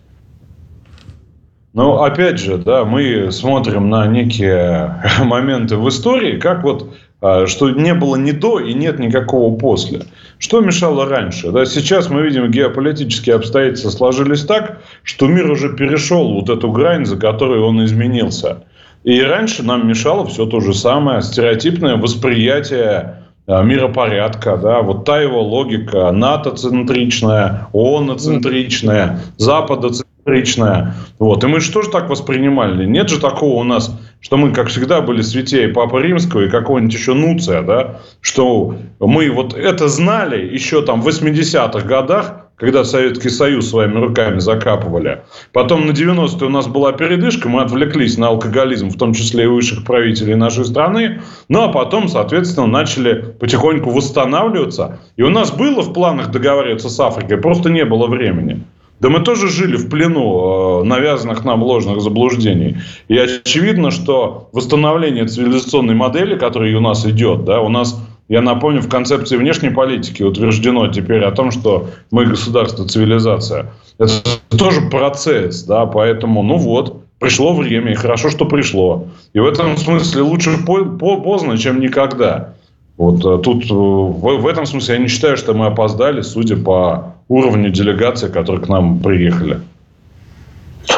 Ну, опять же, да, мы смотрим на некие [LAUGHS] моменты в истории, как вот, а, что не было ни до и нет никакого после. Что мешало раньше? Да, сейчас мы видим, геополитические обстоятельства сложились так, что мир уже перешел вот эту грань, за которой он изменился. И раньше нам мешало все то же самое, стереотипное восприятие а, миропорядка, да, вот та его логика, НАТО-центричная, ООН-центричная, Запада-центричная. Вот. И мы же тоже так воспринимали. Нет же такого у нас, что мы, как всегда, были святее Папы Римского и какого-нибудь еще Нуция, да, что мы вот это знали еще там в 80-х годах, когда Советский Союз своими руками закапывали. Потом на 90-е у нас была передышка, мы отвлеклись на алкоголизм, в том числе и высших правителей нашей страны. Ну, а потом, соответственно, начали потихоньку восстанавливаться. И у нас было в планах договариваться с Африкой, просто не было времени. Да мы тоже жили в плену э, навязанных нам ложных заблуждений. И очевидно, что восстановление цивилизационной модели, которая у нас идет, да, у нас я напомню, в концепции внешней политики утверждено теперь о том, что мы государство, цивилизация. Это тоже процесс, да, поэтому, ну вот, пришло время, и хорошо, что пришло. И в этом смысле лучше поздно, чем никогда. Вот э, тут э, в, в этом смысле я не считаю, что мы опоздали, судя по уровню делегации, которые к нам приехали.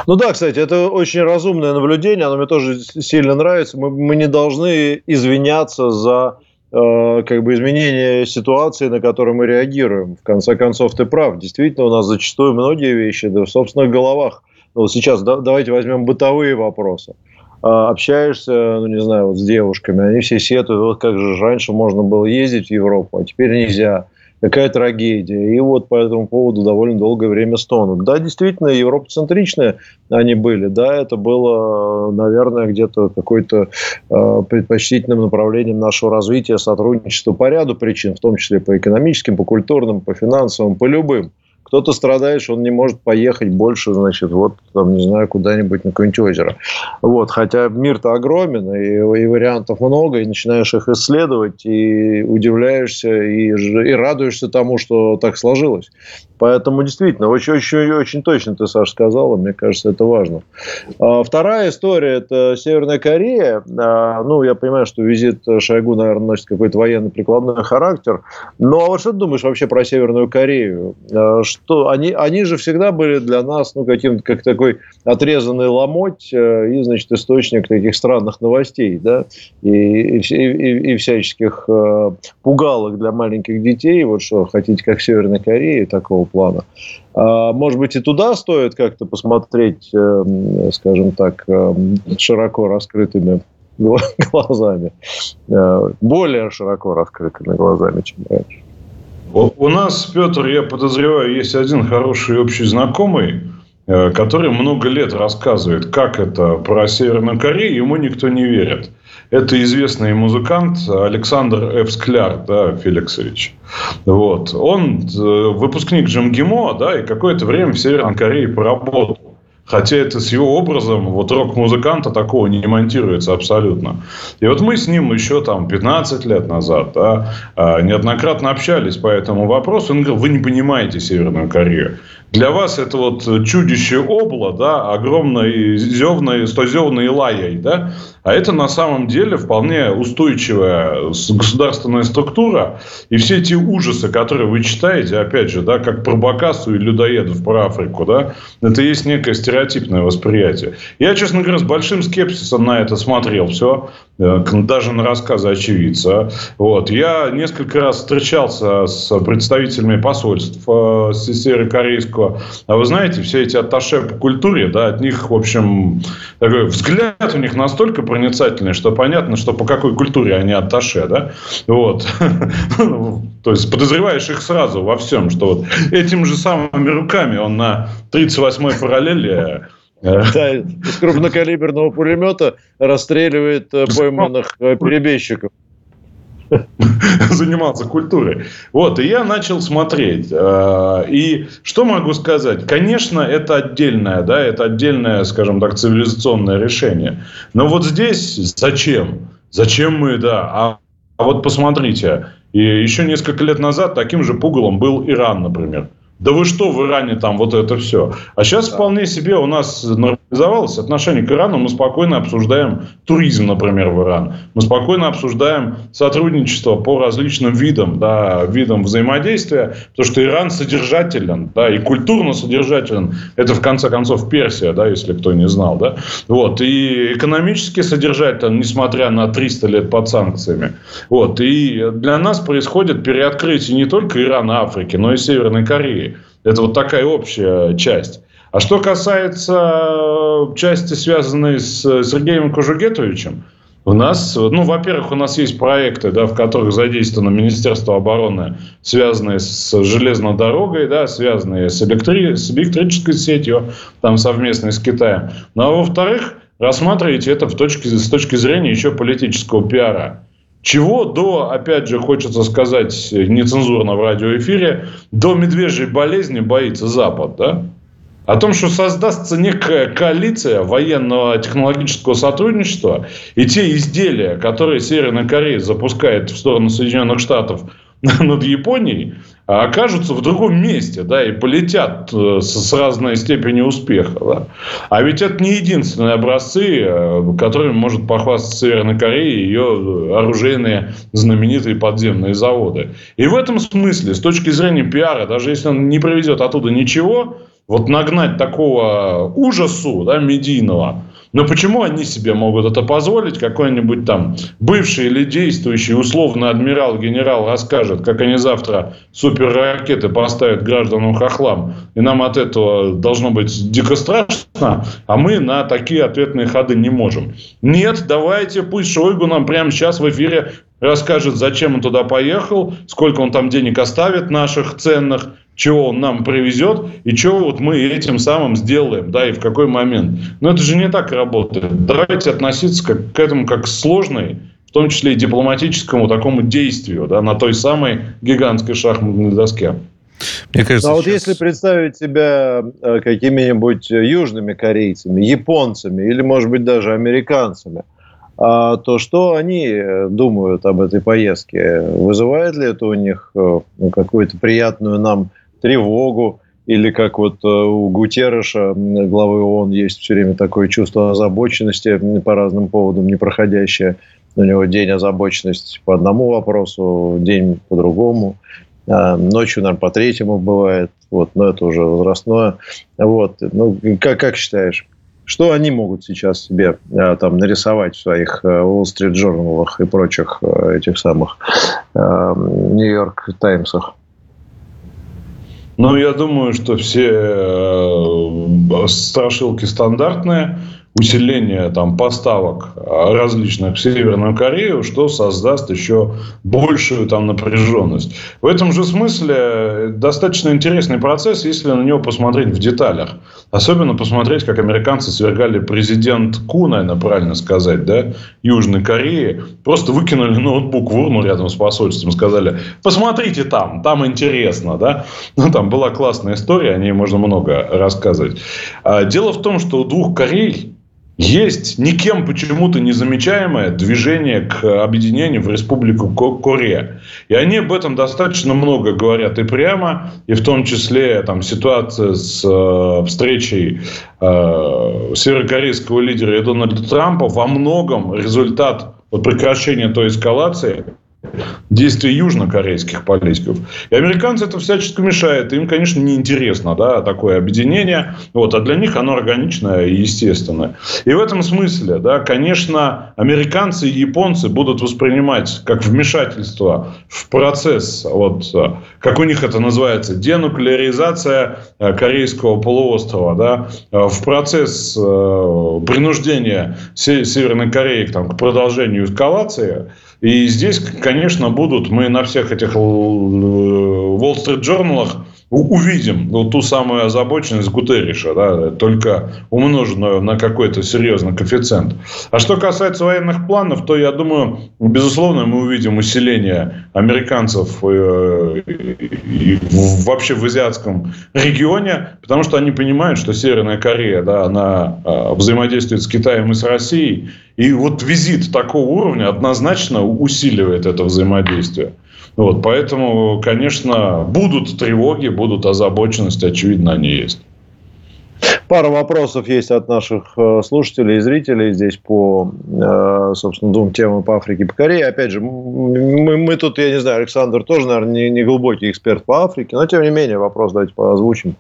Ну да, кстати, это очень разумное наблюдение, оно мне тоже сильно нравится. Мы, мы не должны извиняться за как бы изменение ситуации, на которую мы реагируем. В конце концов, ты прав. Действительно, у нас зачастую многие вещи да, в собственных головах. Ну, вот сейчас да, давайте возьмем бытовые вопросы. А, общаешься, ну, не знаю, вот с девушками, они все сетуют, вот как же раньше можно было ездить в Европу, а теперь нельзя какая трагедия. И вот по этому поводу довольно долгое время стонут. Да, действительно, европоцентричные они были. Да, это было, наверное, где-то какой-то э, предпочтительным направлением нашего развития, сотрудничества по ряду причин, в том числе по экономическим, по культурным, по финансовым, по любым. Кто-то страдает, что он не может поехать больше, значит, вот, там, не знаю, куда-нибудь на какое-нибудь озеро. Вот, хотя мир-то огромен, и, и вариантов много, и начинаешь их исследовать, и удивляешься, и, и радуешься тому, что так сложилось. Поэтому действительно, очень, очень, точно ты, Саша, сказала. Мне кажется, это важно. А, вторая история – это Северная Корея. А, ну, я понимаю, что визит Шойгу, наверное, носит какой-то военно-прикладной характер. Но а вот что ты думаешь вообще про Северную Корею? А, что они, они же всегда были для нас, ну, каким-то как такой отрезанный ломоть э, и, значит, источник таких странных новостей, да, и, и, и, и всяческих э, пугалок для маленьких детей. Вот что, хотите, как Северной Кореи, такого плана. А, может быть, и туда стоит как-то посмотреть, эм, скажем так, эм, широко раскрытыми [LAUGHS] глазами. Э, более широко раскрытыми глазами, чем раньше. У нас, Петр, я подозреваю, есть один хороший общий знакомый, э, который много лет рассказывает, как это про Северную Корею, ему никто не верит. Это известный музыкант Александр Ф. Скляр, да, Феликсович. Вот. Он э, выпускник Джамгимо, да, и какое-то время в Северной Корее поработал. Хотя это с его образом, вот рок-музыканта такого не монтируется абсолютно. И вот мы с ним еще там 15 лет назад да, а, неоднократно общались по этому вопросу. Он говорил, вы не понимаете Северную Корею. Для вас это вот чудище обла, да, огромное зевное, стозевной лаяй, да, а это на самом деле вполне устойчивая государственная структура. И все эти ужасы, которые вы читаете, опять же, да, как про Бакасу и людоедов про Африку, да, это есть некое стереотипное восприятие. Я, честно говоря, с большим скепсисом на это смотрел все, э, даже на рассказы очевидца. Вот. Я несколько раз встречался с представителями посольств э, северокорейского. А вы знаете, все эти атташе по культуре, да, от них, в общем, такой взгляд у них настолько проницательные, что понятно, что по какой культуре они атташе, да? Вот. [LAUGHS] То есть подозреваешь их сразу во всем, что вот этим же самыми руками он на 38-й параллели да, из крупнокалиберного пулемета расстреливает э, пойманных э, перебежчиков. заниматься культурой. Вот, и я начал смотреть. Э, и что могу сказать? Конечно, это отдельное, да, это отдельное, скажем так, цивилизационное решение. Но вот здесь зачем? Зачем мы, да? А, а вот посмотрите, и еще несколько лет назад таким же пугалом был Иран, например. Да вы что в Иране там вот это все? А сейчас да. вполне себе у нас нормализовалось отношение к Ирану. Мы спокойно обсуждаем туризм, например, в Иран. Мы спокойно обсуждаем сотрудничество по различным видам, да, видам взаимодействия. Потому что Иран содержателен, да, и культурно содержателен. Это, в конце концов, Персия, да, если кто не знал, да. Вот. И экономически содержателен, несмотря на 300 лет под санкциями. Вот. И для нас происходит переоткрытие не только Ирана, Африки, но и Северной Кореи. Это вот такая общая часть. А что касается части, связанной с Сергеем Кожугетовичем, у нас, ну, во-первых, у нас есть проекты, да, в которых задействовано Министерство обороны, связанные с железной дорогой, да, связанные с, электри... с электрической сетью, там совместно с Китаем. Ну, а во-вторых, рассматривайте это в точке, с точки зрения еще политического пиара. Чего до, опять же, хочется сказать нецензурно в радиоэфире, до медвежьей болезни боится Запад, да? О том, что создастся некая коалиция военного технологического сотрудничества, и те изделия, которые Северная Корея запускает в сторону Соединенных Штатов [LAUGHS] над Японией, окажутся в другом месте, да, и полетят э, с, разной степенью успеха, да. А ведь это не единственные образцы, э, которыми может похвастаться Северная Корея и ее оружейные знаменитые подземные заводы. И в этом смысле, с точки зрения пиара, даже если он не привезет оттуда ничего, вот нагнать такого ужасу, да, медийного, но почему они себе могут это позволить? Какой-нибудь там бывший или действующий условный адмирал-генерал расскажет, как они завтра суперракеты поставят гражданам хохлам. И нам от этого должно быть дико страшно. А мы на такие ответные ходы не можем. Нет, давайте, пусть Шойгу нам прямо сейчас в эфире расскажет, зачем он туда поехал, сколько он там денег оставит наших ценных, чего он нам привезет и что вот мы этим самым сделаем, да, и в какой момент. Но это же не так работает. Давайте относиться к, к этому как к сложной, в том числе и дипломатическому такому действию, да, на той самой гигантской шахматной доске. Мне кажется, а вот если представить себя э, какими-нибудь южными корейцами, японцами или, может быть, даже американцами, то что они э, думают об этой поездке? Вызывает ли это у них э, какую-то приятную нам тревогу, или как вот э, у Гутерреша, главы ООН, есть все время такое чувство озабоченности по разным поводам, непроходящее. У него день озабоченности по одному вопросу, день по другому. А, ночью, наверное, по третьему бывает. Вот, но это уже возрастное. Вот. Ну, как, как считаешь, что они могут сейчас себе а, там нарисовать в своих э, Wall Street Journal и прочих э, этих самых Нью-Йорк Таймсах? Ну, я думаю, что все э, страшилки стандартные усиление там, поставок различных в Северную Корею, что создаст еще большую там напряженность. В этом же смысле достаточно интересный процесс, если на него посмотреть в деталях. Особенно посмотреть, как американцы свергали президент Ку, наверное, правильно сказать, да, Южной Кореи. Просто выкинули ноутбук в урну рядом с посольством, сказали, посмотрите там, там интересно, да. Ну, там была классная история, о ней можно много рассказывать. А дело в том, что у двух Корей есть никем почему-то незамечаемое движение к объединению в Республику Корея. И они об этом достаточно много говорят и прямо, и в том числе там, ситуация с э, встречей э, северокорейского лидера и Дональда Трампа во многом результат вот, прекращения той эскалации, действия южнокорейских политиков. И американцы это всячески мешает. Им, конечно, неинтересно да, такое объединение. Вот, а для них оно органичное и естественное. И в этом смысле, да, конечно, американцы и японцы будут воспринимать как вмешательство в процесс, вот, как у них это называется, денуклеаризация э, Корейского полуострова, да, э, в процесс э, принуждения Северной Кореи там, к продолжению эскалации – и здесь, конечно, будут, мы на всех этих э, Wall Street Journal увидим ну, ту самую озабоченность Гутерриша, да, только умноженную на какой-то серьезный коэффициент. А что касается военных планов, то я думаю, безусловно, мы увидим усиление американцев э, вообще в азиатском регионе, потому что они понимают, что Северная Корея, да, она э, взаимодействует с Китаем и с Россией, и вот визит такого уровня однозначно усиливает это взаимодействие. Вот, поэтому, конечно, будут тревоги, будут озабоченности, очевидно, они есть. Пара вопросов есть от наших э, слушателей и зрителей здесь по, э, собственно, двум темам по Африке и по Корее. Опять же, мы, мы тут, я не знаю, Александр тоже, наверное, не, не глубокий эксперт по Африке, но, тем не менее, вопрос давайте озвучим.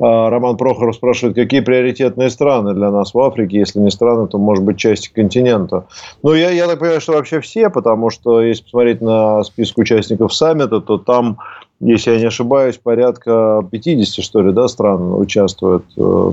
А, Роман Прохоров спрашивает, какие приоритетные страны для нас в Африке? Если не страны, то, может быть, части континента. Ну, я, я так понимаю, что вообще все, потому что, если посмотреть на список участников саммита, то там если я не ошибаюсь, порядка 50, что ли, да, стран участвуют. Э,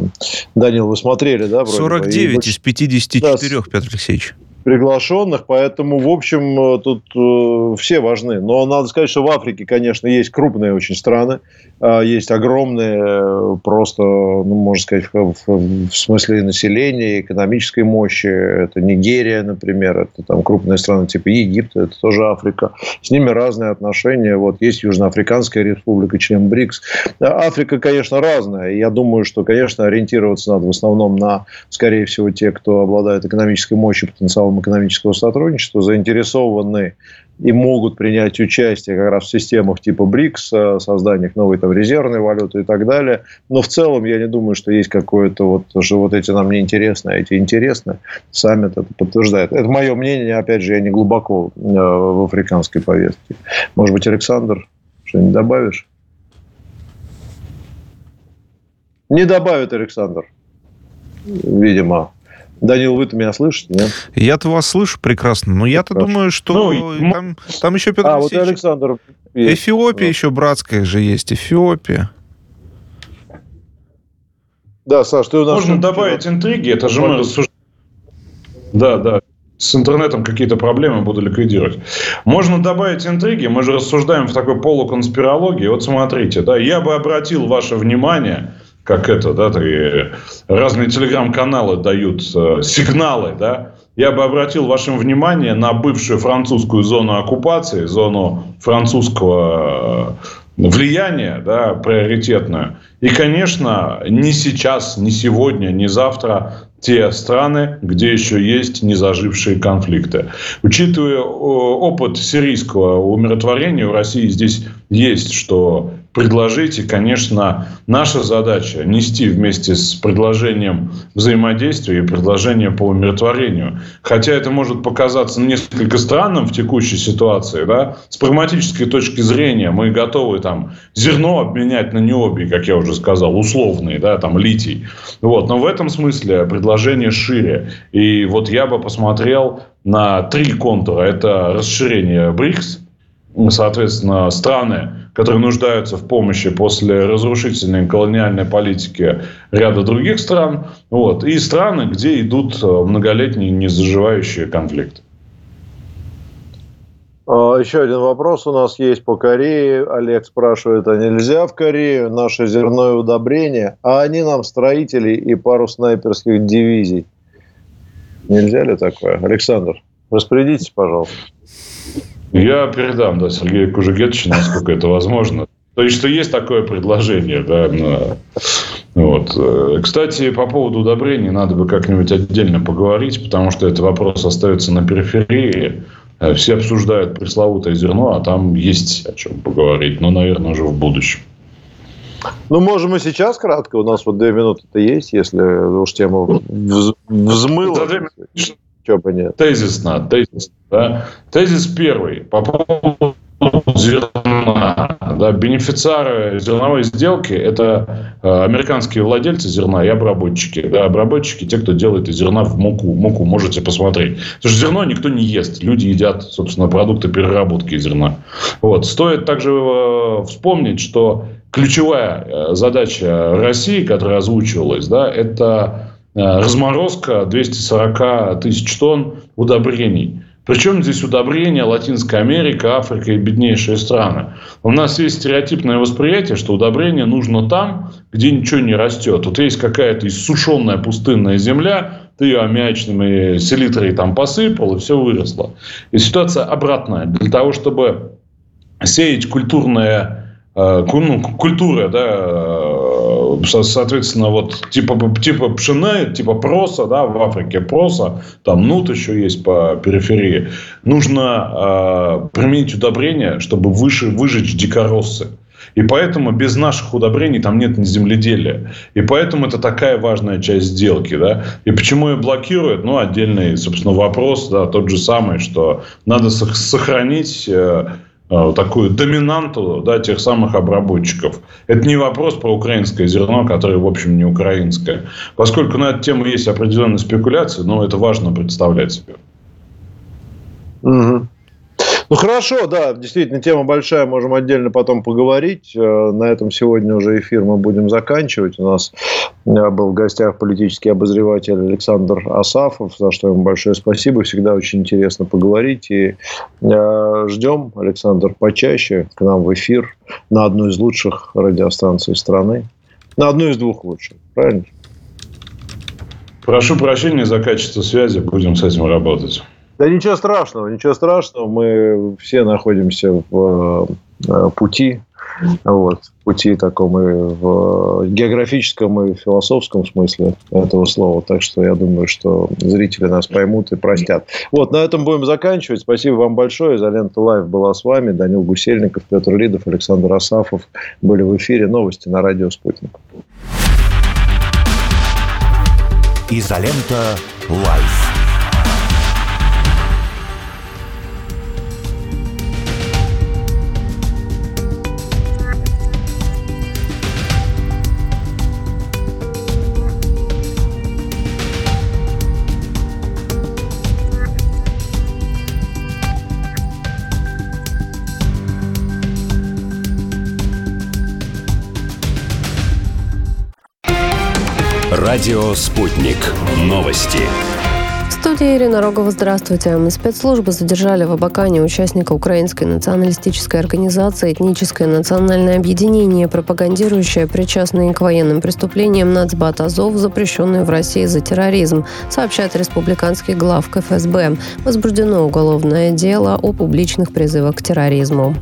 Данил, вы смотрели, да? Вроде 49 бы? из 54, да, Петр Алексеевич приглашенных, поэтому, в общем, э, тут э, все важны. Но надо сказать, что в Африке, конечно, есть крупные очень страны, э, есть огромные, э, просто, ну, можно сказать, в, в, в смысле населения, экономической мощи. Это Нигерия, например, это там крупные страны типа Египта, это тоже Африка. С ними разные отношения. Вот есть Южноафриканская республика, член БРИКС. Африка, конечно, разная. Я думаю, что, конечно, ориентироваться надо в основном на, скорее всего, те, кто обладает экономической мощью, потенциалом правом экономического сотрудничества заинтересованы и могут принять участие как раз в системах типа БРИКС, э, созданиях новой там, резервной валюты и так далее. Но в целом я не думаю, что есть какое-то вот, что вот эти нам не интересны, а эти интересны. Саммит это подтверждает. Это мое мнение, опять же, я не глубоко э, в африканской повестке. Может быть, Александр, что-нибудь добавишь? Не добавит Александр, видимо. Данил, вы-то меня слышите, нет? Я-то вас слышу прекрасно, но я-то думаю, что ну, там, там еще Петр А, вот Александр. Есть. Эфиопия еще братская же есть, Эфиопия. Да, Саш, ты у нас... Можно добавить интриги, это же мы рассуждаем. Да, да. С интернетом какие-то проблемы буду ликвидировать. Можно добавить интриги, мы же рассуждаем в такой полуконспирологии. Вот смотрите, да, я бы обратил ваше внимание как это, да, такие разные телеграм-каналы дают э, сигналы, да, я бы обратил ваше внимание на бывшую французскую зону оккупации, зону французского э, влияния, да, приоритетную. И, конечно, не сейчас, не сегодня, не завтра те страны, где еще есть незажившие конфликты. Учитывая опыт сирийского умиротворения, у России здесь есть что предложить. И, конечно, наша задача нести вместе с предложением взаимодействия и предложение по умиротворению. Хотя это может показаться несколько странным в текущей ситуации, да, с прагматической точки зрения мы готовы там зерно обменять на необий, как я уже сказал, условные, да, там литий. Вот. Но в этом смысле предложение шире. И вот я бы посмотрел на три контура. Это расширение БРИКС, соответственно, страны, которые нуждаются в помощи после разрушительной колониальной политики ряда других стран, вот, и страны, где идут э, многолетние незаживающие конфликты. А, еще один вопрос у нас есть по Корее. Олег спрашивает, а нельзя в Корею наше зерное удобрение, а они нам строители и пару снайперских дивизий? Нельзя ли такое? Александр, распорядитесь, пожалуйста. Я передам, да, Сергею Кужегетовичу, насколько это возможно. То есть, что есть такое предложение, да. Вот. Кстати, по поводу удобрений надо бы как-нибудь отдельно поговорить, потому что этот вопрос остается на периферии. Все обсуждают пресловутое зерно, а там есть о чем поговорить, но, наверное, уже в будущем. Ну, можем и сейчас кратко. У нас вот две минуты-то есть, если уж тема взмыла. Чего бы нет. Тезисно, тезис, да. Тезис первый по поводу зерна. Да, бенефициары зерновой сделки – это э, американские владельцы зерна и обработчики. Да, обработчики – те, кто делает из зерна в муку. Муку можете посмотреть. Потому что зерно никто не ест. Люди едят, собственно, продукты переработки зерна. Вот. Стоит также э, вспомнить, что ключевая э, задача России, которая озвучивалась, да, это разморозка 240 тысяч тонн удобрений. Причем здесь удобрения Латинская Америка, Африка и беднейшие страны. У нас есть стереотипное восприятие, что удобрение нужно там, где ничего не растет. Вот есть какая-то иссушенная пустынная земля, ты ее аммиачными селитрой там посыпал, и все выросло. И ситуация обратная. Для того, чтобы сеять культурное, э, ну, культура, да, соответственно, вот типа, типа пшена, типа проса, да, в Африке проса, там нут еще есть по периферии. Нужно э, применить удобрения, чтобы выше, выжечь дикороссы. И поэтому без наших удобрений там нет ни земледелия. И поэтому это такая важная часть сделки. Да? И почему ее блокируют? Ну, отдельный, собственно, вопрос, да, тот же самый, что надо сохранить э, такую доминанту да, тех самых обработчиков. Это не вопрос про украинское зерно, которое, в общем, не украинское. Поскольку на эту тему есть определенные спекуляции, но это важно представлять себе. Угу. Ну хорошо, да, действительно, тема большая, можем отдельно потом поговорить. Э, на этом сегодня уже эфир мы будем заканчивать. У нас э, был в гостях политический обозреватель Александр Асафов, за что ему большое спасибо. Всегда очень интересно поговорить. И э, ждем, Александр, почаще к нам в эфир на одну из лучших радиостанций страны. На одну из двух лучших, правильно? Прошу прощения за качество связи, будем с этим работать. Да ничего страшного, ничего страшного. Мы все находимся в э, пути, вот, пути таком и в географическом и философском смысле этого слова. Так что я думаю, что зрители нас поймут и простят. Вот, на этом будем заканчивать. Спасибо вам большое. Изолента Лайв была с вами. Данил Гусельников, Петр Лидов, Александр Асафов были в эфире. Новости на радио «Спутник». Изолента Лайф. Радио «Спутник». Новости. В студии Ирина Рогова. Здравствуйте. Спецслужбы задержали в Абакане участника Украинской националистической организации «Этническое национальное объединение», пропагандирующее причастные к военным преступлениям нацбат Азов, запрещенную в России за терроризм, сообщает республиканский глав КФСБ. Возбуждено уголовное дело о публичных призывах к терроризму.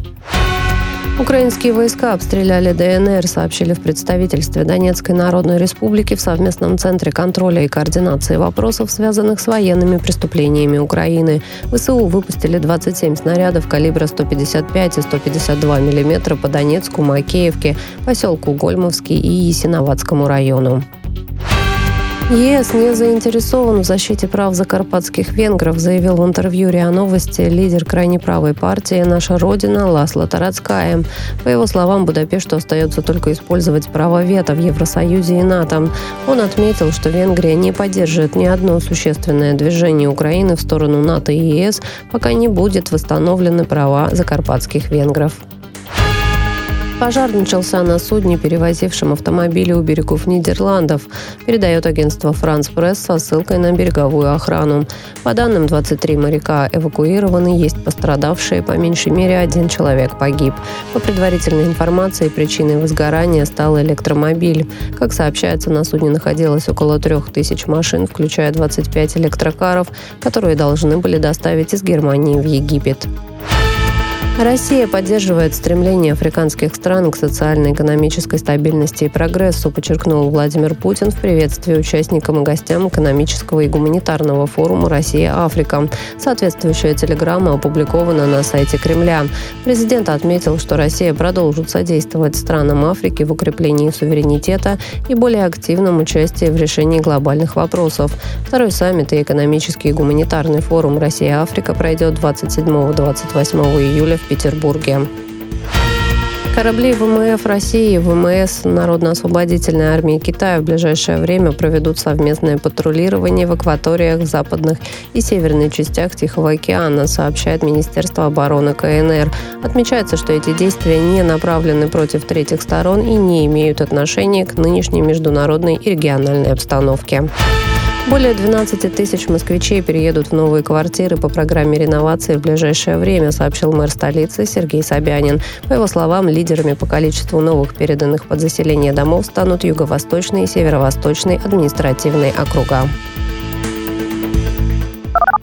Украинские войска обстреляли ДНР, сообщили в представительстве Донецкой Народной Республики в совместном центре контроля и координации вопросов, связанных с военными преступлениями Украины. ВСУ выпустили 27 снарядов калибра 155 и 152 мм по Донецку, Макеевке, поселку Гольмовский и Ясиноватскому району. ЕС не заинтересован в защите прав закарпатских венгров, заявил в интервью РИА Новости лидер крайне правой партии «Наша Родина» Ласло Тарацкая. По его словам, Будапешту остается только использовать право вето в Евросоюзе и НАТО. Он отметил, что Венгрия не поддержит ни одно существенное движение Украины в сторону НАТО и ЕС, пока не будет восстановлены права закарпатских венгров. Пожар начался на судне, перевозившем автомобили у берегов Нидерландов, передает агентство «Франс Пресс» со ссылкой на береговую охрану. По данным, 23 моряка эвакуированы, есть пострадавшие, по меньшей мере один человек погиб. По предварительной информации, причиной возгорания стал электромобиль. Как сообщается, на судне находилось около трех тысяч машин, включая 25 электрокаров, которые должны были доставить из Германии в Египет. Россия поддерживает стремление африканских стран к социально-экономической стабильности и прогрессу, подчеркнул Владимир Путин в приветствии участникам и гостям экономического и гуманитарного форума «Россия-Африка». Соответствующая телеграмма опубликована на сайте Кремля. Президент отметил, что Россия продолжит содействовать странам Африки в укреплении суверенитета и более активном участии в решении глобальных вопросов. Второй саммит и экономический и гуманитарный форум «Россия-Африка» пройдет 27-28 июля в Петербурге. Корабли ВМФ России и ВМС Народно-освободительной армии Китая в ближайшее время проведут совместное патрулирование в акваториях западных и северной частях Тихого океана, сообщает Министерство обороны КНР. Отмечается, что эти действия не направлены против третьих сторон и не имеют отношения к нынешней международной и региональной обстановке. Более 12 тысяч москвичей переедут в новые квартиры по программе реновации в ближайшее время, сообщил мэр столицы Сергей Собянин. По его словам, лидерами по количеству новых переданных под заселение домов станут Юго-Восточный и Северо-Восточный административные округа.